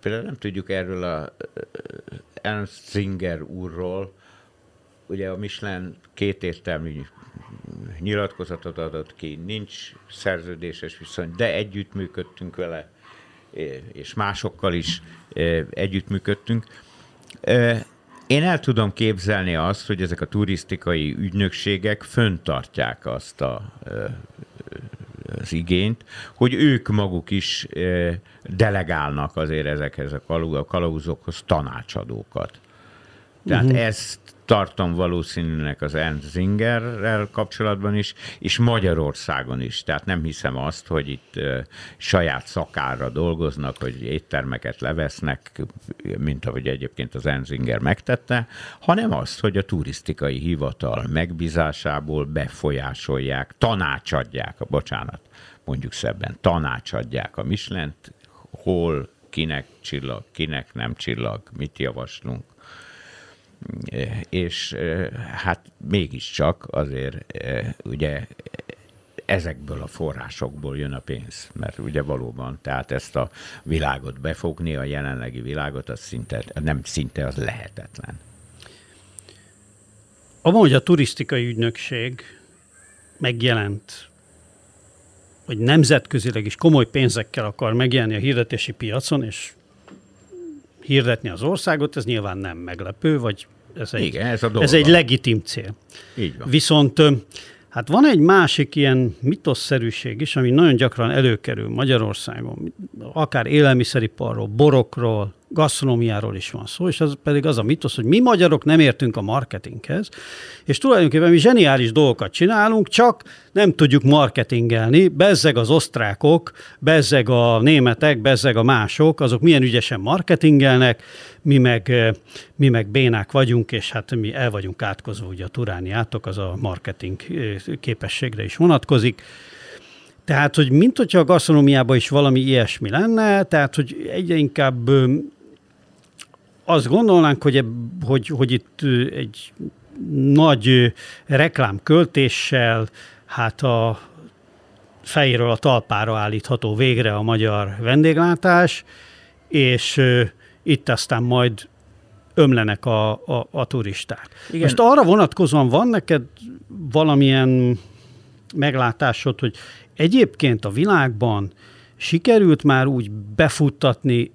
például nem tudjuk erről a Ernst Singer úrról, ugye a Michelin kétértelmű nyilatkozatot adott ki, nincs szerződéses viszony, de együttműködtünk vele és másokkal is együttműködtünk. Én el tudom képzelni azt, hogy ezek a turisztikai ügynökségek föntartják azt a, az igényt, hogy ők maguk is delegálnak azért ezekhez a kalauzokhoz tanácsadókat. Tehát uh-huh. ezt tartom valószínűnek az Ernst kapcsolatban is, és Magyarországon is. Tehát nem hiszem azt, hogy itt saját szakára dolgoznak, hogy éttermeket levesznek, mint ahogy egyébként az Ernst megtette, hanem azt, hogy a turisztikai hivatal megbízásából befolyásolják, tanácsadják, bocsánat, mondjuk szebben, tanácsadják a Mislent, hol, kinek csillag, kinek nem csillag, mit javaslunk és hát mégiscsak azért ugye ezekből a forrásokból jön a pénz, mert ugye valóban, tehát ezt a világot befogni, a jelenlegi világot, az szinte, nem szinte, az lehetetlen. Abban, hogy a turisztikai ügynökség megjelent, hogy nemzetközileg is komoly pénzekkel akar megjelenni a hirdetési piacon, és hirdetni az országot, ez nyilván nem meglepő, vagy ez egy, Igen, ez, a ez egy legitim cél. Így van. Viszont hát van egy másik ilyen mitosszerűség is, ami nagyon gyakran előkerül Magyarországon, akár élelmiszeriparról, borokról, gasztronómiáról is van szó, és az pedig az a mitosz, hogy mi magyarok nem értünk a marketinghez, és tulajdonképpen mi zseniális dolgokat csinálunk, csak nem tudjuk marketingelni, bezzeg az osztrákok, bezzeg a németek, bezzeg a mások, azok milyen ügyesen marketingelnek, mi meg, mi meg bénák vagyunk, és hát mi el vagyunk átkozva, ugye a turániátok, az a marketing képességre is vonatkozik. Tehát, hogy mint hogyha a gasztronómiában is valami ilyesmi lenne, tehát, hogy egyre inkább azt gondolnánk, hogy, hogy, hogy itt egy nagy reklámköltéssel hát a fejéről a talpára állítható végre a magyar vendéglátás, és itt aztán majd ömlenek a, a, a turisták. Igen. Most arra vonatkozóan van neked valamilyen meglátásod, hogy egyébként a világban sikerült már úgy befuttatni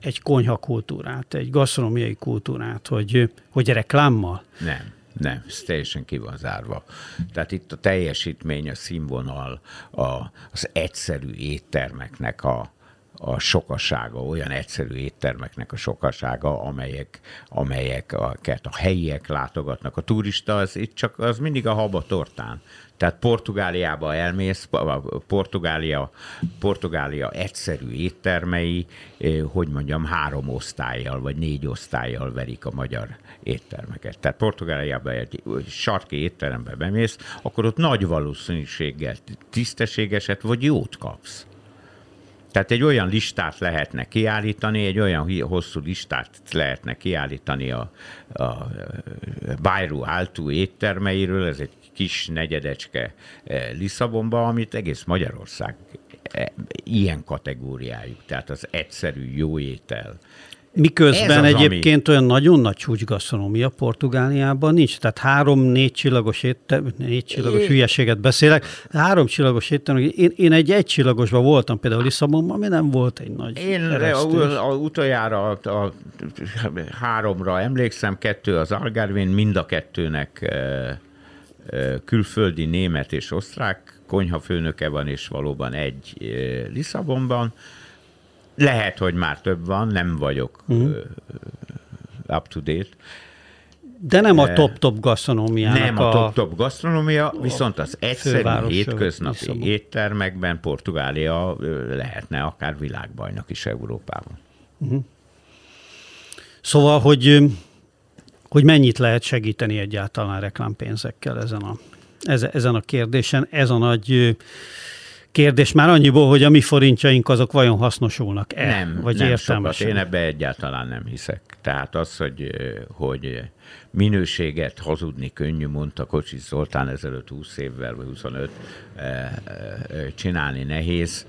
egy konyhakultúrát, egy gasztronómiai kultúrát, hogy, hogy reklámmal? Nem. Nem, ez teljesen ki van zárva. Tehát itt a teljesítmény, a színvonal, a, az egyszerű éttermeknek a, a sokasága, olyan egyszerű éttermeknek a sokasága, amelyek, amelyek a, a helyiek látogatnak. A turista az itt csak az mindig a haba tortán. Tehát Portugáliába elmész, Portugália, Portugália egyszerű éttermei, eh, hogy mondjam, három osztályjal vagy négy osztályjal verik a magyar éttermeket. Tehát Portugáliába egy sarki étterembe bemész, akkor ott nagy valószínűséggel tisztességeset vagy jót kapsz. Tehát egy olyan listát lehetne kiállítani, egy olyan hosszú listát lehetne kiállítani a, a Bairu Altu éttermeiről, ez egy kis negyedecske eh, Lisszabonba, amit egész Magyarország eh, ilyen kategóriájú, tehát az egyszerű jó étel. Miközben egyébként ami... olyan nagyon nagy csúcsgasztronómia Portugáliában nincs. Tehát három-négy csillagos étterem, négy csillagos é... hülyeséget beszélek, három csillagos étterem, én, én egy egy csillagosban voltam például Lisszabonban, ami nem volt egy nagy Én a, a, utoljára a, a, háromra emlékszem, kettő az Algarvén, mind a kettőnek e, külföldi német és osztrák konyhafőnöke van, és valóban egy Lisszabonban. Lehet, hogy már több van, nem vagyok uh-huh. up to date. De nem a top-top gasztronómiának Nem a top-top gasztronómia, viszont az egyszerű hétköznapi Lisszabon. éttermekben Portugália lehetne akár világbajnok is Európában. Uh-huh. Szóval, hogy hogy mennyit lehet segíteni egyáltalán reklámpénzekkel ezen a, ezen a kérdésen. Ez a nagy kérdés már annyiból, hogy a mi forintjaink azok vajon hasznosulnak-e? Nem, vagy nem sokat. Én ebbe egyáltalán nem hiszek. Tehát az, hogy, hogy minőséget hazudni könnyű, mondta Kocsis Zoltán ezelőtt 20 évvel, vagy 25, csinálni nehéz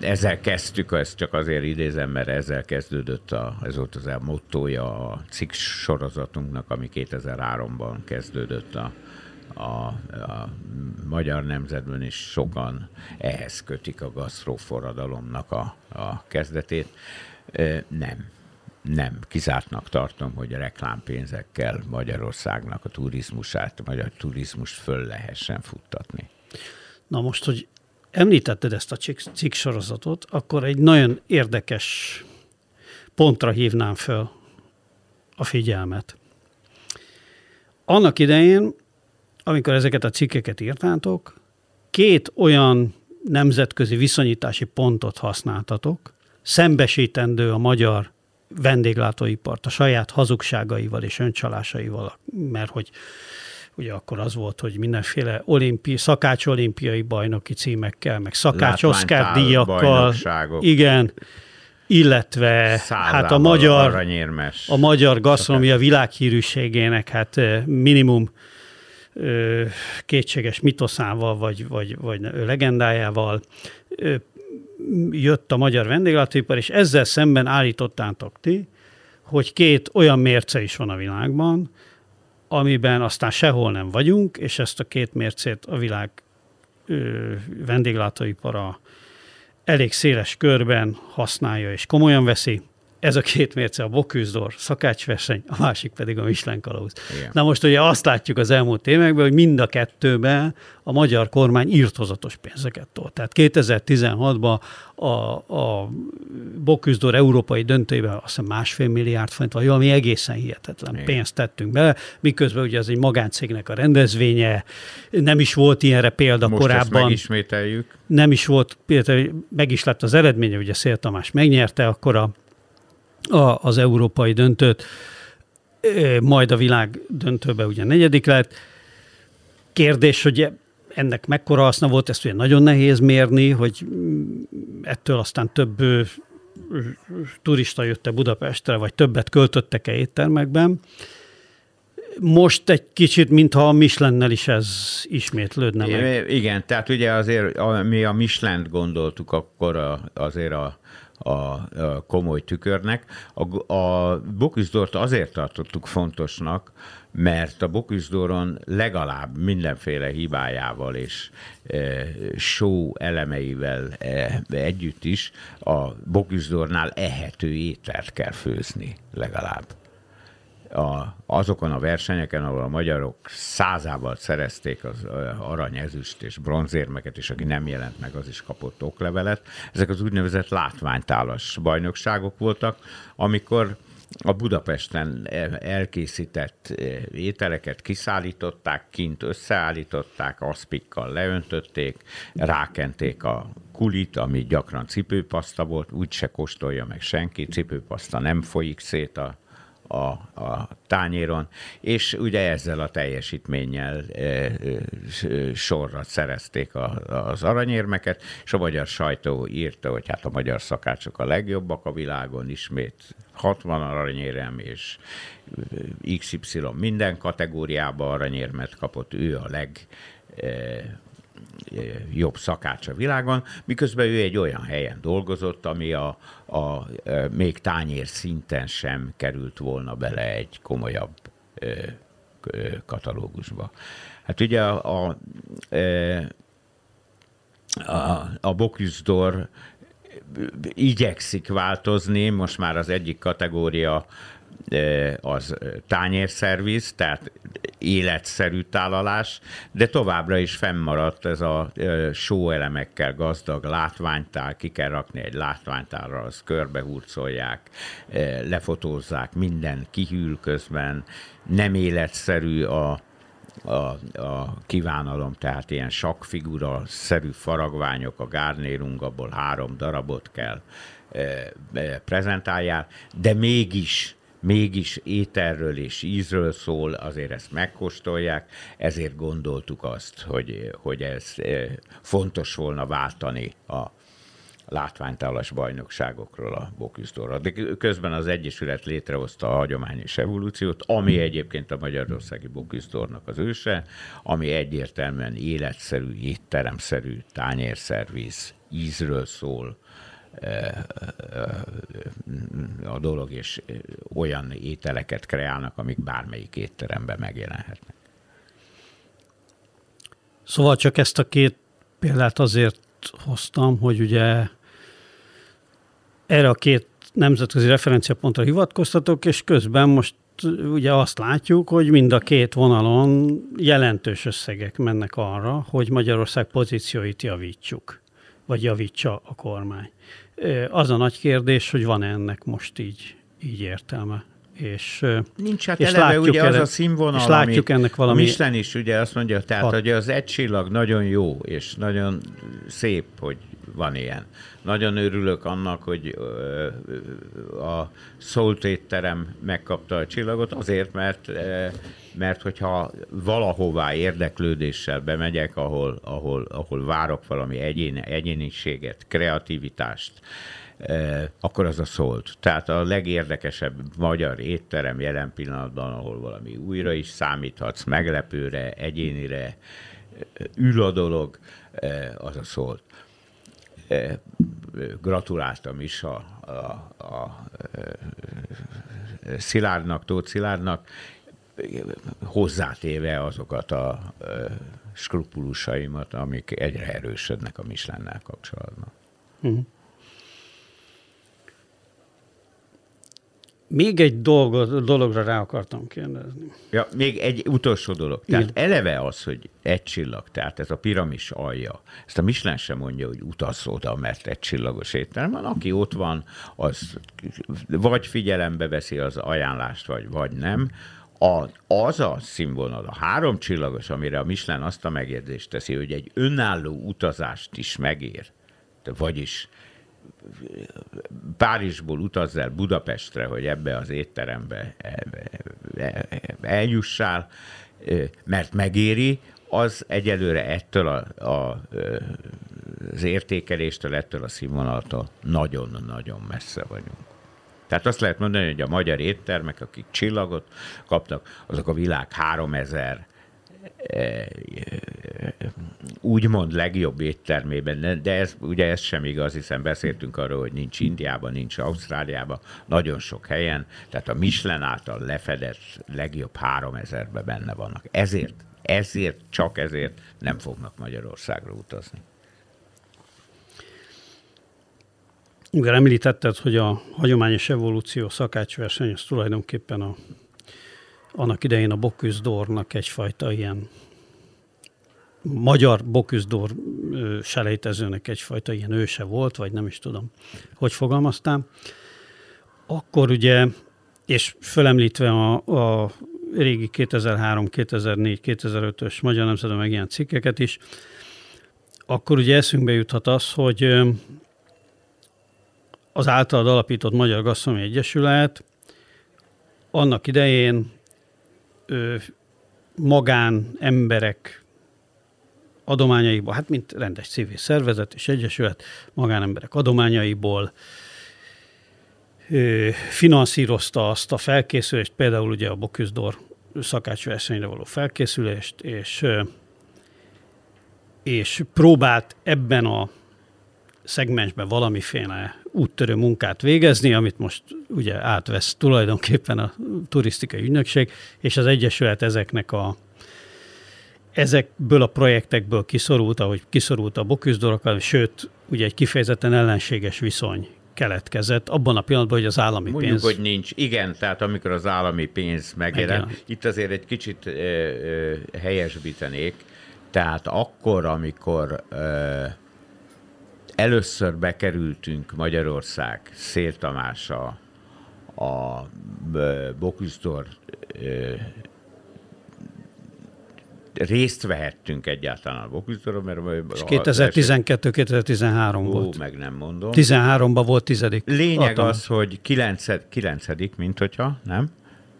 ezzel kezdtük, ezt csak azért idézem, mert ezzel kezdődött, a, ez volt az a mottoja a cikk sorozatunknak, ami 2003-ban kezdődött a, a, a magyar nemzetben is sokan ehhez kötik a gasztróforradalomnak a, a kezdetét. Nem, nem, kizártnak tartom, hogy a reklámpénzekkel Magyarországnak a turizmusát, a magyar turizmust föl lehessen futtatni. Na most, hogy említetted ezt a cikk sorozatot, akkor egy nagyon érdekes pontra hívnám föl a figyelmet. Annak idején, amikor ezeket a cikkeket írtátok, két olyan nemzetközi viszonyítási pontot használtatok, szembesítendő a magyar vendéglátóipart a saját hazugságaival és öncsalásaival, mert hogy ugye akkor az volt, hogy mindenféle olimpi, szakács olimpiai bajnoki címekkel, meg szakács Oscar díjakkal, igen, illetve hát a magyar, a magyar gasztronómia világhírűségének hát minimum kétséges mitoszával, vagy, vagy, vagy legendájával jött a magyar vendéglátóipar, és ezzel szemben állítottátok ti, hogy két olyan mérce is van a világban, amiben aztán sehol nem vagyunk, és ezt a két mércét a világ ö, vendéglátóipara elég széles körben használja és komolyan veszi. Ez a két mérce a Boküzdor szakácsverseny, a másik pedig a Michelin kalauz. Igen. Na most ugye azt látjuk az elmúlt években, hogy mind a kettőben a magyar kormány írtozatos pénzeket tolt. Tehát 2016-ban a, a Boküzdor európai döntőjében azt hiszem másfél milliárd forint, vagy valami egészen hihetetlen Igen. pénzt tettünk be, miközben ugye ez egy magáncégnek a rendezvénye, nem is volt ilyenre példa Most korábban. Most megismételjük. Nem is volt, például meg is lett az eredménye, ugye Szél Tamás megnyerte, akkor a a, az európai döntőt, majd a világ döntőbe ugye negyedik lett. Kérdés, hogy ennek mekkora haszna volt, ezt ugye nagyon nehéz mérni, hogy ettől aztán több turista jött-e Budapestre, vagy többet költöttek-e éttermekben. Most egy kicsit, mintha a Michelin-nel is ez ismétlődne meg. Igen, tehát ugye azért mi a Michelin gondoltuk akkor azért a a, komoly tükörnek. A, a Boküzdort azért tartottuk fontosnak, mert a Boküzdoron legalább mindenféle hibájával és e, show elemeivel e, együtt is a Boküzdornál ehető ételt kell főzni legalább a, azokon a versenyeken, ahol a magyarok százával szerezték az arany, ezüst és bronzérmeket, és aki nem jelent meg, az is kapott oklevelet. Ezek az úgynevezett látványtálas bajnokságok voltak, amikor a Budapesten elkészített ételeket kiszállították, kint összeállították, aszpikkal leöntötték, rákenték a kulit, ami gyakran cipőpaszta volt, úgyse kóstolja meg senki, cipőpaszta nem folyik szét a a, a tányéron, és ugye ezzel a teljesítménnyel e, e, sorra szerezték a, az aranyérmeket, és a magyar sajtó írta, hogy hát a magyar szakácsok a legjobbak a világon, ismét 60 aranyérem, és XY minden kategóriában aranyérmet kapott, ő a leg e, jobb szakács a világon, miközben ő egy olyan helyen dolgozott, ami a, a, a még tányér szinten sem került volna bele egy komolyabb katalógusba. Hát ugye a, a, a, a Bocuse igyekszik változni, most már az egyik kategória az tányérszerviz, tehát életszerű tálalás, de továbbra is fennmaradt ez a sóelemekkel gazdag látványtál, ki kell rakni egy látványtálra, azt körbehurcolják, lefotózzák, minden kihűl közben, nem életszerű a, a, a kívánalom, tehát ilyen sakfigura szerű faragványok, a gárnérunk, abból három darabot kell prezentálják, de mégis mégis ételről és ízről szól, azért ezt megkóstolják, ezért gondoltuk azt, hogy, hogy ez eh, fontos volna váltani a látványtalas bajnokságokról a Boküzdorra. De közben az Egyesület létrehozta a hagyományos evolúciót, ami egyébként a Magyarországi Boküzdornak az őse, ami egyértelműen életszerű, étteremszerű, tányérszerviz, ízről szól, a dolog, és olyan ételeket kreálnak, amik bármelyik étteremben megjelenhetnek. Szóval csak ezt a két példát azért hoztam, hogy ugye erre a két nemzetközi referenciapontra hivatkoztatok, és közben most ugye azt látjuk, hogy mind a két vonalon jelentős összegek mennek arra, hogy Magyarország pozícióit javítsuk, vagy javítsa a kormány. Az a nagy kérdés, hogy van-e ennek most így, így értelme. És, Nincs hát és eleve látjuk ugye erre, az a színvonal, és látjuk ennek valami... Michelin is ugye azt mondja, tehát hat. hogy az egy csillag nagyon jó, és nagyon szép, hogy van ilyen. Nagyon örülök annak, hogy a Szólt étterem megkapta a csillagot, azért, mert, mert hogyha valahová érdeklődéssel bemegyek, ahol, ahol, ahol várok valami egyén, egyéniséget, kreativitást, akkor az a szólt. Tehát a legérdekesebb magyar étterem jelen pillanatban, ahol valami újra is számíthatsz, meglepőre, egyénire, ül a dolog, az a szólt. Gratuláltam is a, a, a Szilárdnak, Tóth Szilárdnak, hozzátéve azokat a skrupulusaimat, amik egyre erősödnek a Mislennel kapcsolatban. Uh-huh. Még egy dolgot, dologra rá akartam kérdezni. Ja, még egy utolsó dolog. Tehát Igen. eleve az, hogy egy csillag, tehát ez a piramis alja, ezt a Michelin sem mondja, hogy utazz oda, mert egy csillagos étterem van. Aki ott van, az vagy figyelembe veszi az ajánlást, vagy, vagy nem. A, az a színvonal, a három csillagos, amire a Michelin azt a megjegyzést teszi, hogy egy önálló utazást is megér, vagyis Párizsból utazz el Budapestre, hogy ebbe az étterembe eljussál, mert megéri, az egyelőre ettől a, a, az értékeléstől, ettől a színvonaltól nagyon-nagyon messze vagyunk. Tehát azt lehet mondani, hogy a magyar éttermek, akik csillagot kaptak, azok a világ 3000 úgymond legjobb éttermében, de ez, ugye ez sem igaz, hiszen beszéltünk arról, hogy nincs Indiában, nincs Ausztráliában, nagyon sok helyen, tehát a Michelin által lefedett legjobb 3000-ben benne vannak. Ezért, ezért, csak ezért nem fognak Magyarországra utazni. Igen, említetted, hogy a hagyományos evolúció szakácsverseny az tulajdonképpen a, annak idején a Bocuse egyfajta ilyen magyar Boküzdor selejtezőnek egyfajta ilyen őse volt, vagy nem is tudom, hogy fogalmaztám. Akkor ugye, és fölemlítve a, a régi 2003, 2004, 2005-ös Magyar Nemzetben meg ilyen cikkeket is, akkor ugye eszünkbe juthat az, hogy az általad alapított Magyar Gasszomi Egyesület annak idején magán emberek adományaiból, hát mint rendes civil szervezet és egyesület, magánemberek adományaiból ö, finanszírozta azt a felkészülést, például ugye a Boküzdor szakácsversenyre való felkészülést, és, ö, és próbált ebben a szegmensben valamiféle úttörő munkát végezni, amit most ugye átvesz tulajdonképpen a turisztikai ügynökség, és az Egyesület ezeknek a ezekből a projektekből kiszorult, ahogy kiszorult a boküzdorokat, sőt, ugye egy kifejezetten ellenséges viszony keletkezett abban a pillanatban, hogy az állami Mondjuk, pénz... hogy nincs. Igen, tehát amikor az állami pénz megjelent, itt azért egy kicsit ö, ö, helyesbítenék, tehát akkor, amikor ö, először bekerültünk Magyarország Szél Tamás a, a Boküzdor részt vehettünk egyáltalán a Boküzdorban, mert... És 2012-2013 volt. meg nem mondom. 13-ban volt tizedik. Lényeg Atom. az, hogy kilenced, kilencedik, mint hogyha, nem?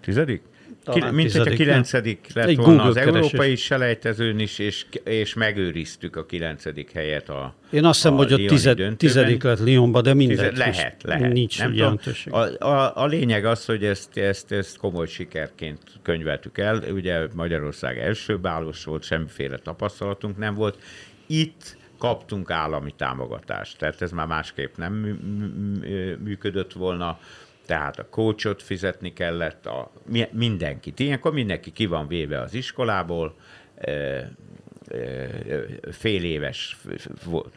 Tizedik? Talán mint hogy a kilencedik lett Egy volna Google az keresés. európai selejtezőn is, és, és megőriztük a kilencedik helyet a Én azt hiszem, hogy a tized, tizedik lett Lyonba, de mindegy. Lehet, lehet. Nincs nem jelentőség. A, a, a, lényeg az, hogy ezt, ezt, ezt komoly sikerként könyveltük el. Ugye Magyarország első bálos volt, semmiféle tapasztalatunk nem volt. Itt kaptunk állami támogatást, tehát ez már másképp nem működött volna tehát a coachot fizetni kellett, a, mindenkit. Ilyenkor mindenki ki van véve az iskolából, fél éves,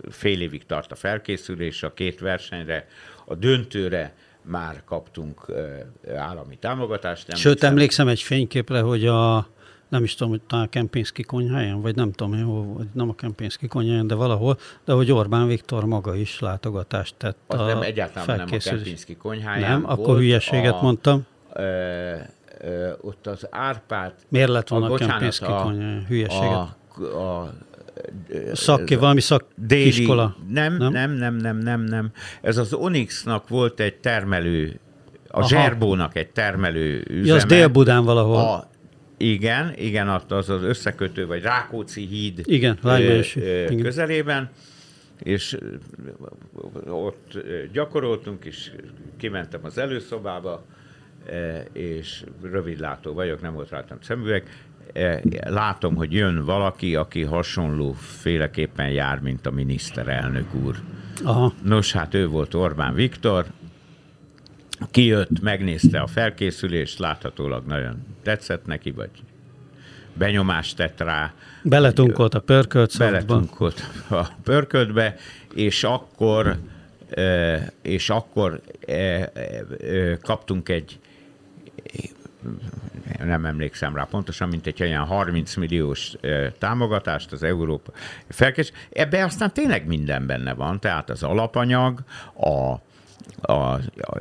fél évig tart a felkészülés a két versenyre, a döntőre már kaptunk állami támogatást. Sőt, emlékszem, emlékszem egy fényképre, hogy a nem is tudom, hogy talán a Kempinski konyháján, vagy nem tudom, hogy nem a Kempinski konyháján, de valahol, de hogy Orbán Viktor maga is látogatást tett Az a nem egyáltalán nem a Kempinski konyháján Nem, akkor hülyeséget a, mondtam. Ö, ö, ott az Árpád... Miért lett volna a, a Kempinski konyháján? Hülyeséget. A, a, Szakki, valami szakiskola. Nem, nem, nem, nem, nem, nem, nem. Ez az Onyxnak volt egy termelő, a Aha. Zserbónak egy termelő üzeme. Ja, az Dél-Budán valahol. A, igen, igen, az az összekötő, vagy Rákóczi híd igen, ö, ö, közelében, és ott gyakoroltunk, és kimentem az előszobába, és rövidlátó vagyok, nem volt rajtam szemüveg, látom, hogy jön valaki, aki hasonló féleképpen jár, mint a miniszterelnök úr. Aha. Nos, hát ő volt Orbán Viktor, kijött, megnézte a felkészülést, láthatólag nagyon tetszett neki, vagy benyomást tett rá. Beletunkolt a pörkölt Beletunkolt a pörköltbe, és akkor és akkor kaptunk egy nem emlékszem rá pontosan, mint egy olyan 30 milliós támogatást az Európa felkés. Ebben aztán tényleg minden benne van, tehát az alapanyag, a, a, a,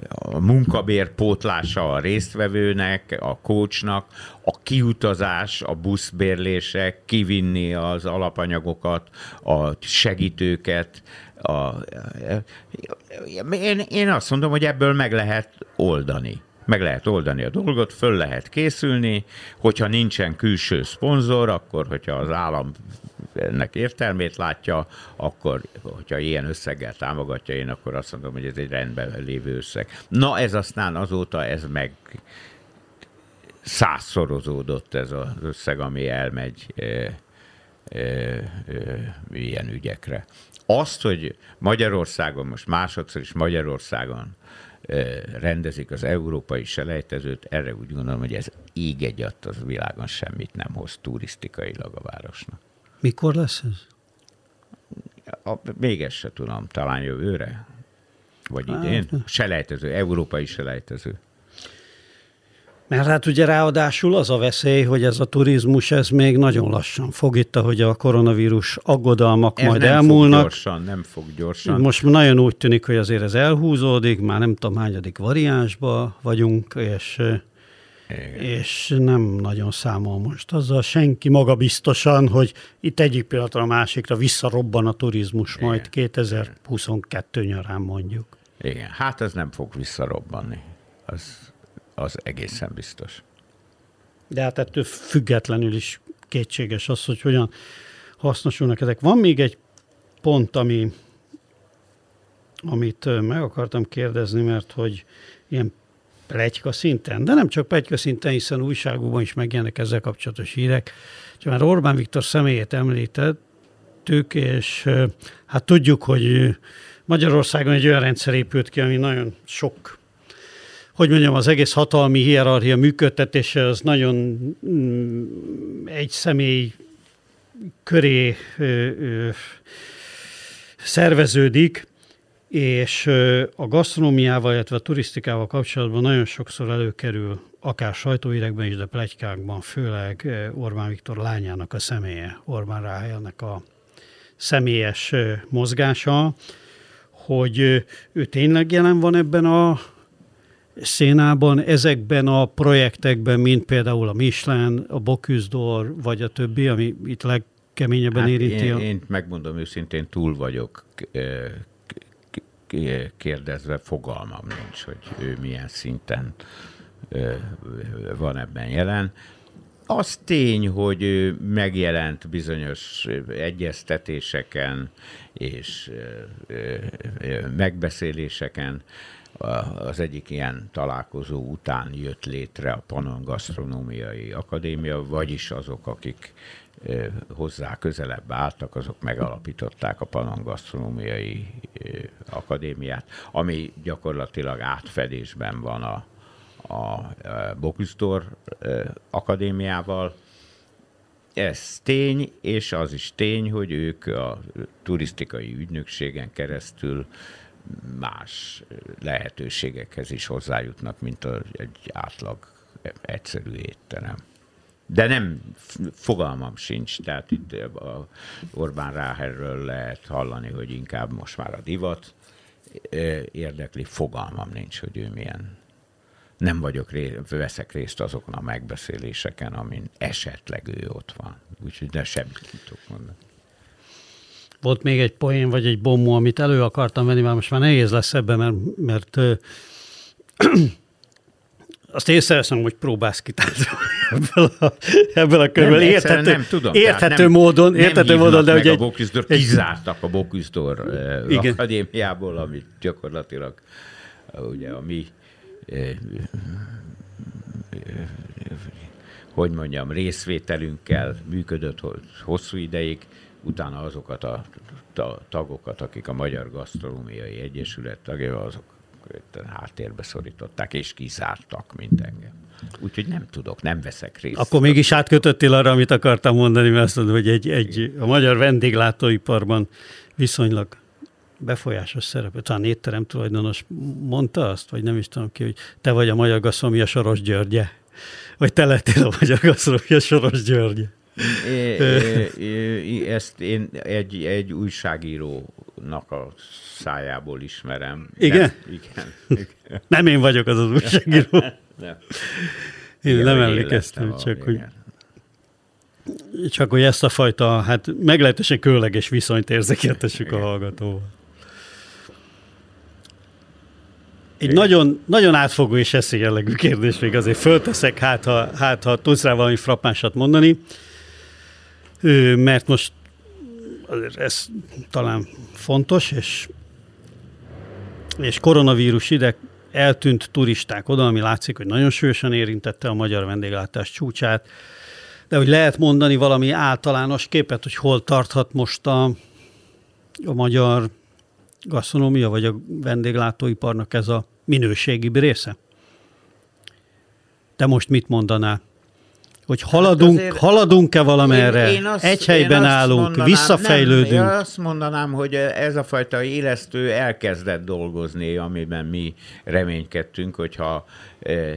a munkabér pótlása a résztvevőnek, a coachnak, a kiutazás, a buszbérlések, kivinni az alapanyagokat, a segítőket. A, én, én azt mondom, hogy ebből meg lehet oldani meg lehet oldani a dolgot, föl lehet készülni, hogyha nincsen külső szponzor, akkor hogyha az állam ennek értelmét látja, akkor, hogyha ilyen összeggel támogatja, én akkor azt mondom, hogy ez egy rendben lévő összeg. Na ez aztán azóta ez meg százszorozódott ez az összeg, ami elmegy e, e, e, ilyen ügyekre. Azt, hogy Magyarországon, most másodszor is Magyarországon rendezik az európai selejtezőt, erre úgy gondolom, hogy ez ég egyat az világon semmit nem hoz turisztikailag a városnak. Mikor lesz ez? A, még ezt se tudom, talán jövőre? Vagy hát, idén? Selejtező, európai selejtező. Mert hát ugye ráadásul az a veszély, hogy ez a turizmus, ez még nagyon lassan fog itt, ahogy a koronavírus aggodalmak ez majd nem elmúlnak. Fog gyorsan, nem fog gyorsan. Most nagyon úgy tűnik, hogy azért ez elhúzódik, már nem tudom hányadik variánsba vagyunk, és, és nem nagyon számol most azzal senki maga biztosan, hogy itt egyik pillanatra a másikra visszarobban a turizmus Igen. majd 2022 nyarán mondjuk. Igen, hát ez nem fog visszarobbanni. Az az egészen biztos. De hát ettől függetlenül is kétséges az, hogy hogyan hasznosulnak ezek. Van még egy pont, ami, amit meg akartam kérdezni, mert hogy ilyen plegyka szinten, de nem csak plegyka szinten, hiszen újságokban is megjelennek ezzel kapcsolatos hírek. Csak már Orbán Viktor személyét említettük, és hát tudjuk, hogy Magyarországon egy olyan rendszer épült ki, ami nagyon sok hogy mondjam, az egész hatalmi hierarchia működtetése az nagyon mm, egy személy köré szerveződik, és a gasztronómiával, illetve a turisztikával kapcsolatban nagyon sokszor előkerül, akár sajtóírekben is, de plegykákban, főleg Orbán Viktor lányának a személye, Orbán Ráhelnek a személyes mozgása, hogy ő tényleg jelen van ebben a szénában, ezekben a projektekben, mint például a Michelin, a Bocuse vagy a többi, ami itt legkeményebben hát érinti? Én, a... én megmondom őszintén, túl vagyok kérdezve, fogalmam nincs, hogy ő milyen szinten van ebben jelen. Az tény, hogy megjelent bizonyos egyeztetéseken és megbeszéléseken, az egyik ilyen találkozó után jött létre a Panon Gasztronómiai Akadémia, vagyis azok, akik hozzá közelebb álltak, azok megalapították a Panon Gasztronómiai Akadémiát, ami gyakorlatilag átfedésben van a, a Bokusztor Akadémiával, ez tény, és az is tény, hogy ők a turisztikai ügynökségen keresztül más lehetőségekhez is hozzájutnak, mint a, egy átlag egyszerű étterem. De nem, fogalmam sincs, tehát itt a Orbán Ráherről lehet hallani, hogy inkább most már a divat érdekli, fogalmam nincs, hogy ő milyen nem vagyok, veszek részt azokon a megbeszéléseken, amin esetleg ő ott van. Úgyhogy de semmit nem tudok mondani. Volt még egy poén, vagy egy bombó, amit elő akartam venni, már most már nehéz lesz ebben, mert, mert ö, azt észreveszem, hogy próbálsz kitárgyalni ebből a, ebből a körből. Érthető, nem tudom, érthető nem, módon, érthető nem módon, de hogy a egy, Boküzdor, kizártak a Boküzdor Igen. akadémiából, amit gyakorlatilag ugye a mi hogy mondjam, részvételünkkel működött hosszú ideig, utána azokat a tagokat, akik a Magyar Gasztronómiai Egyesület tagja, azok háttérbe szorították, és kizártak, mint engem. Úgyhogy nem tudok, nem veszek részt. Akkor mégis átkötöttél arra, amit akartam mondani, mert azt mondom, hogy egy, egy, a magyar vendéglátóiparban viszonylag befolyásos szerepet, talán étterem tulajdonos mondta azt, vagy nem is tudom ki, hogy te vagy a magyar gasztromia Soros Györgye, vagy te lettél a magyar gasztromia Soros Györgye. É, ezt én egy, egy újságírónak a szájából ismerem. Igen? Nem, igen, igen. Nem én vagyok az az újságíró. nem. Én Igen, nem hogy emlékeztem, csak hogy, igen. csak hogy ezt a fajta, hát meglehetősen különleges viszonyt érzékeltessük a Igen. hallgatóval. Egy nagyon, nagyon átfogó és eszélyjellegű kérdés még azért fölteszek, hát ha, hát, ha tudsz rá valami frappánsat mondani, mert most azért ez talán fontos, és, és koronavírus ide eltűnt turisták oda, ami látszik, hogy nagyon súlyosan érintette a magyar vendéglátás csúcsát, de hogy lehet mondani valami általános képet, hogy hol tarthat most a, a magyar gasztronómia, vagy a vendéglátóiparnak ez a minőségi része? Te most mit mondanál? Hogy haladunk, azért- haladunk-e valamerre? Én- én azt- Egy helyben azt állunk, mondanám- visszafejlődünk. Nem, én azt mondanám, hogy ez a fajta élesztő elkezdett dolgozni, amiben mi reménykedtünk, hogyha eh,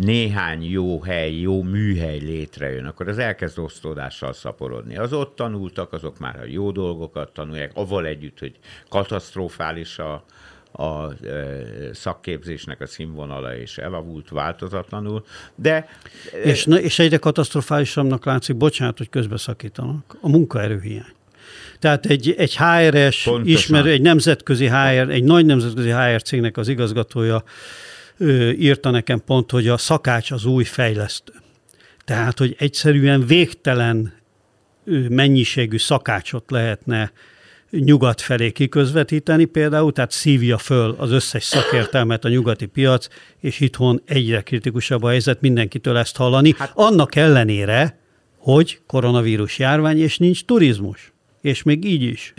néhány jó hely, jó műhely létrejön, akkor az elkezd osztódással szaporodni. Az ott tanultak, azok már a jó dolgokat tanulják, avval együtt, hogy katasztrofális a, a e, szakképzésnek a színvonala és elavult változatlanul, de És, na- és egyre katasztrofálisabbnak látszik, bocsánat, hogy közbeszakítanak, a munkaerőhiány. Tehát egy, egy HR-es, Pontosan. ismerő, egy nemzetközi HR, egy nagy nemzetközi HR cégnek az igazgatója ö, írta nekem pont, hogy a szakács az új fejlesztő. Tehát, hogy egyszerűen végtelen mennyiségű szakácsot lehetne nyugat felé kiközvetíteni például, tehát szívja föl az összes szakértelmet a nyugati piac, és itthon egyre kritikusabb a helyzet, mindenkitől ezt hallani. Hát, Annak ellenére, hogy koronavírus járvány, és nincs turizmus. És még így is.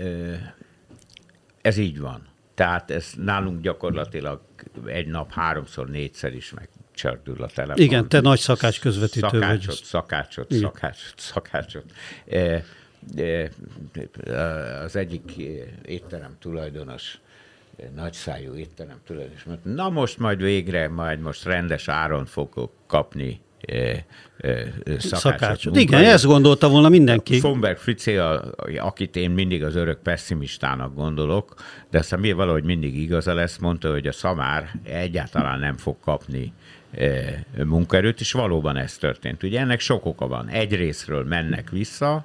Ez így van. Tehát ez nálunk gyakorlatilag egy nap háromszor, négyszer is megcsördül a telefon. Igen, te nagy szakács közvetítő vagy. szakácsot, Szakácsot, szakácsot, szakácsot. Az egyik étterem tulajdonos, nagyszájú étterem tulajdonos, mondta, na most majd végre, majd most rendes áron fogok kapni e, e, szakácsot. Szakácsot. Igen, ezt gondolta volna mindenki. Fomberg Fricé, akit én mindig az örök pessimistának gondolok, de aztán mi valahogy mindig igaza lesz, mondta, hogy a szamár egyáltalán nem fog kapni munkaerőt, és valóban ez történt. Ugye ennek sok oka van. Egyrésztről mennek vissza,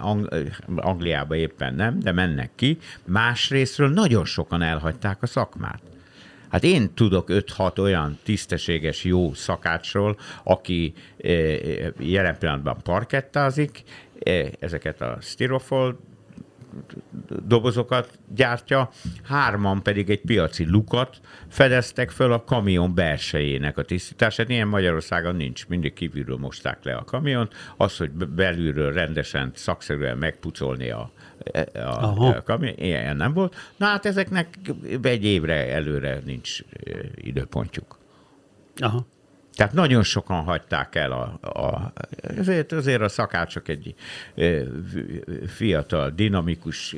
Ang- Angliába éppen nem, de mennek ki. Másrésztről nagyon sokan elhagyták a szakmát. Hát én tudok 5-6 olyan tisztességes, jó szakácsról, aki jelen pillanatban parkettázik, ezeket a styrofoam dobozokat gyártja, hárman pedig egy piaci lukat fedeztek föl a kamion belsejének a tisztítását. Ilyen Magyarországon nincs, mindig kívülről mosták le a kamiont. Az, hogy be- belülről rendesen, szakszerűen megpucolni a, a, Aha. a kamion, ilyen nem volt. Na hát ezeknek egy évre előre nincs ö, időpontjuk. Aha. Tehát nagyon sokan hagyták el a, a azért, azért a szakácsok egy fiatal, dinamikus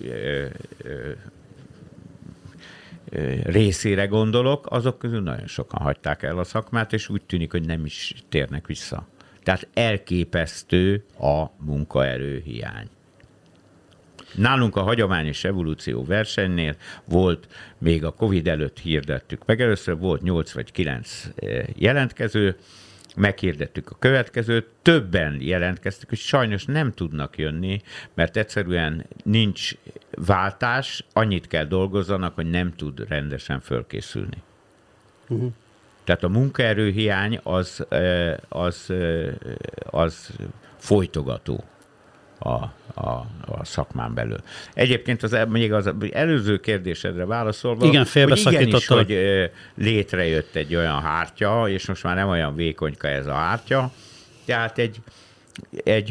részére gondolok, azok közül nagyon sokan hagyták el a szakmát, és úgy tűnik, hogy nem is térnek vissza. Tehát elképesztő a munkaerő hiány. Nálunk a hagyományos evolúció versenynél volt, még a Covid előtt hirdettük meg, először volt 8 vagy 9 jelentkező, meghirdettük a következőt, többen jelentkeztek, hogy sajnos nem tudnak jönni, mert egyszerűen nincs váltás, annyit kell dolgozzanak, hogy nem tud rendesen fölkészülni. Uh-huh. Tehát a munkaerőhiány az, az, az folytogató a, a, a szakmán belül. Egyébként az, még az előző kérdésedre válaszolva, Igen, hogy igenis, hogy létrejött egy olyan hártya, és most már nem olyan vékonyka ez a hártya, tehát egy, egy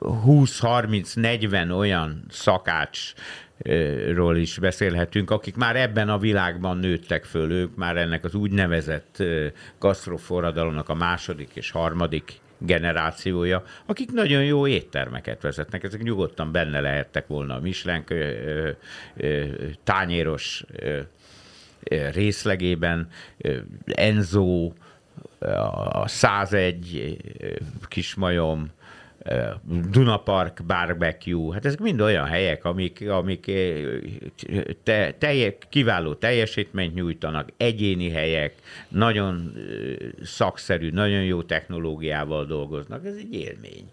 20-30-40 olyan szakács ról is beszélhetünk, akik már ebben a világban nőttek föl, ők már ennek az úgynevezett gasztroforradalomnak a második és harmadik generációja, akik nagyon jó éttermeket vezetnek. Ezek nyugodtan benne lehettek volna a Michelin tányéros részlegében, Enzo, a 101 kismajom, Dunapark barbecue, hát ezek mind olyan helyek, amik, amik te, telje, kiváló teljesítményt nyújtanak, egyéni helyek, nagyon szakszerű, nagyon jó technológiával dolgoznak, ez egy élmény.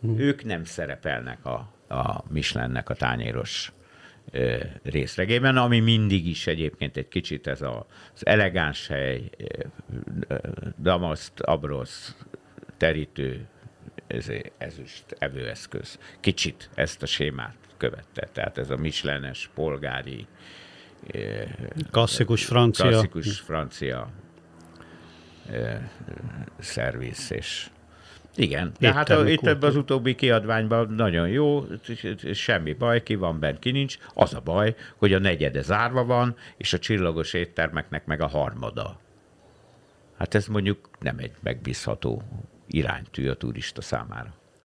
Hmm. Ők nem szerepelnek a, a Michelinnek a tányéros részlegében, ami mindig is egyébként egy kicsit ez a, az elegáns hely, damaszt, abrosz, terítő, ezüst evőeszköz. Kicsit ezt a sémát követte. Tehát ez a Michelenes polgári eh, klasszikus francia, klasszikus francia eh, szerviz, és igen, de hát a, itt ebben az utóbbi kiadványban nagyon jó, semmi baj, ki van bent, ki nincs. Az a baj, hogy a negyede zárva van, és a csillagos éttermeknek meg a harmada. Hát ez mondjuk nem egy megbízható iránytű a turista számára.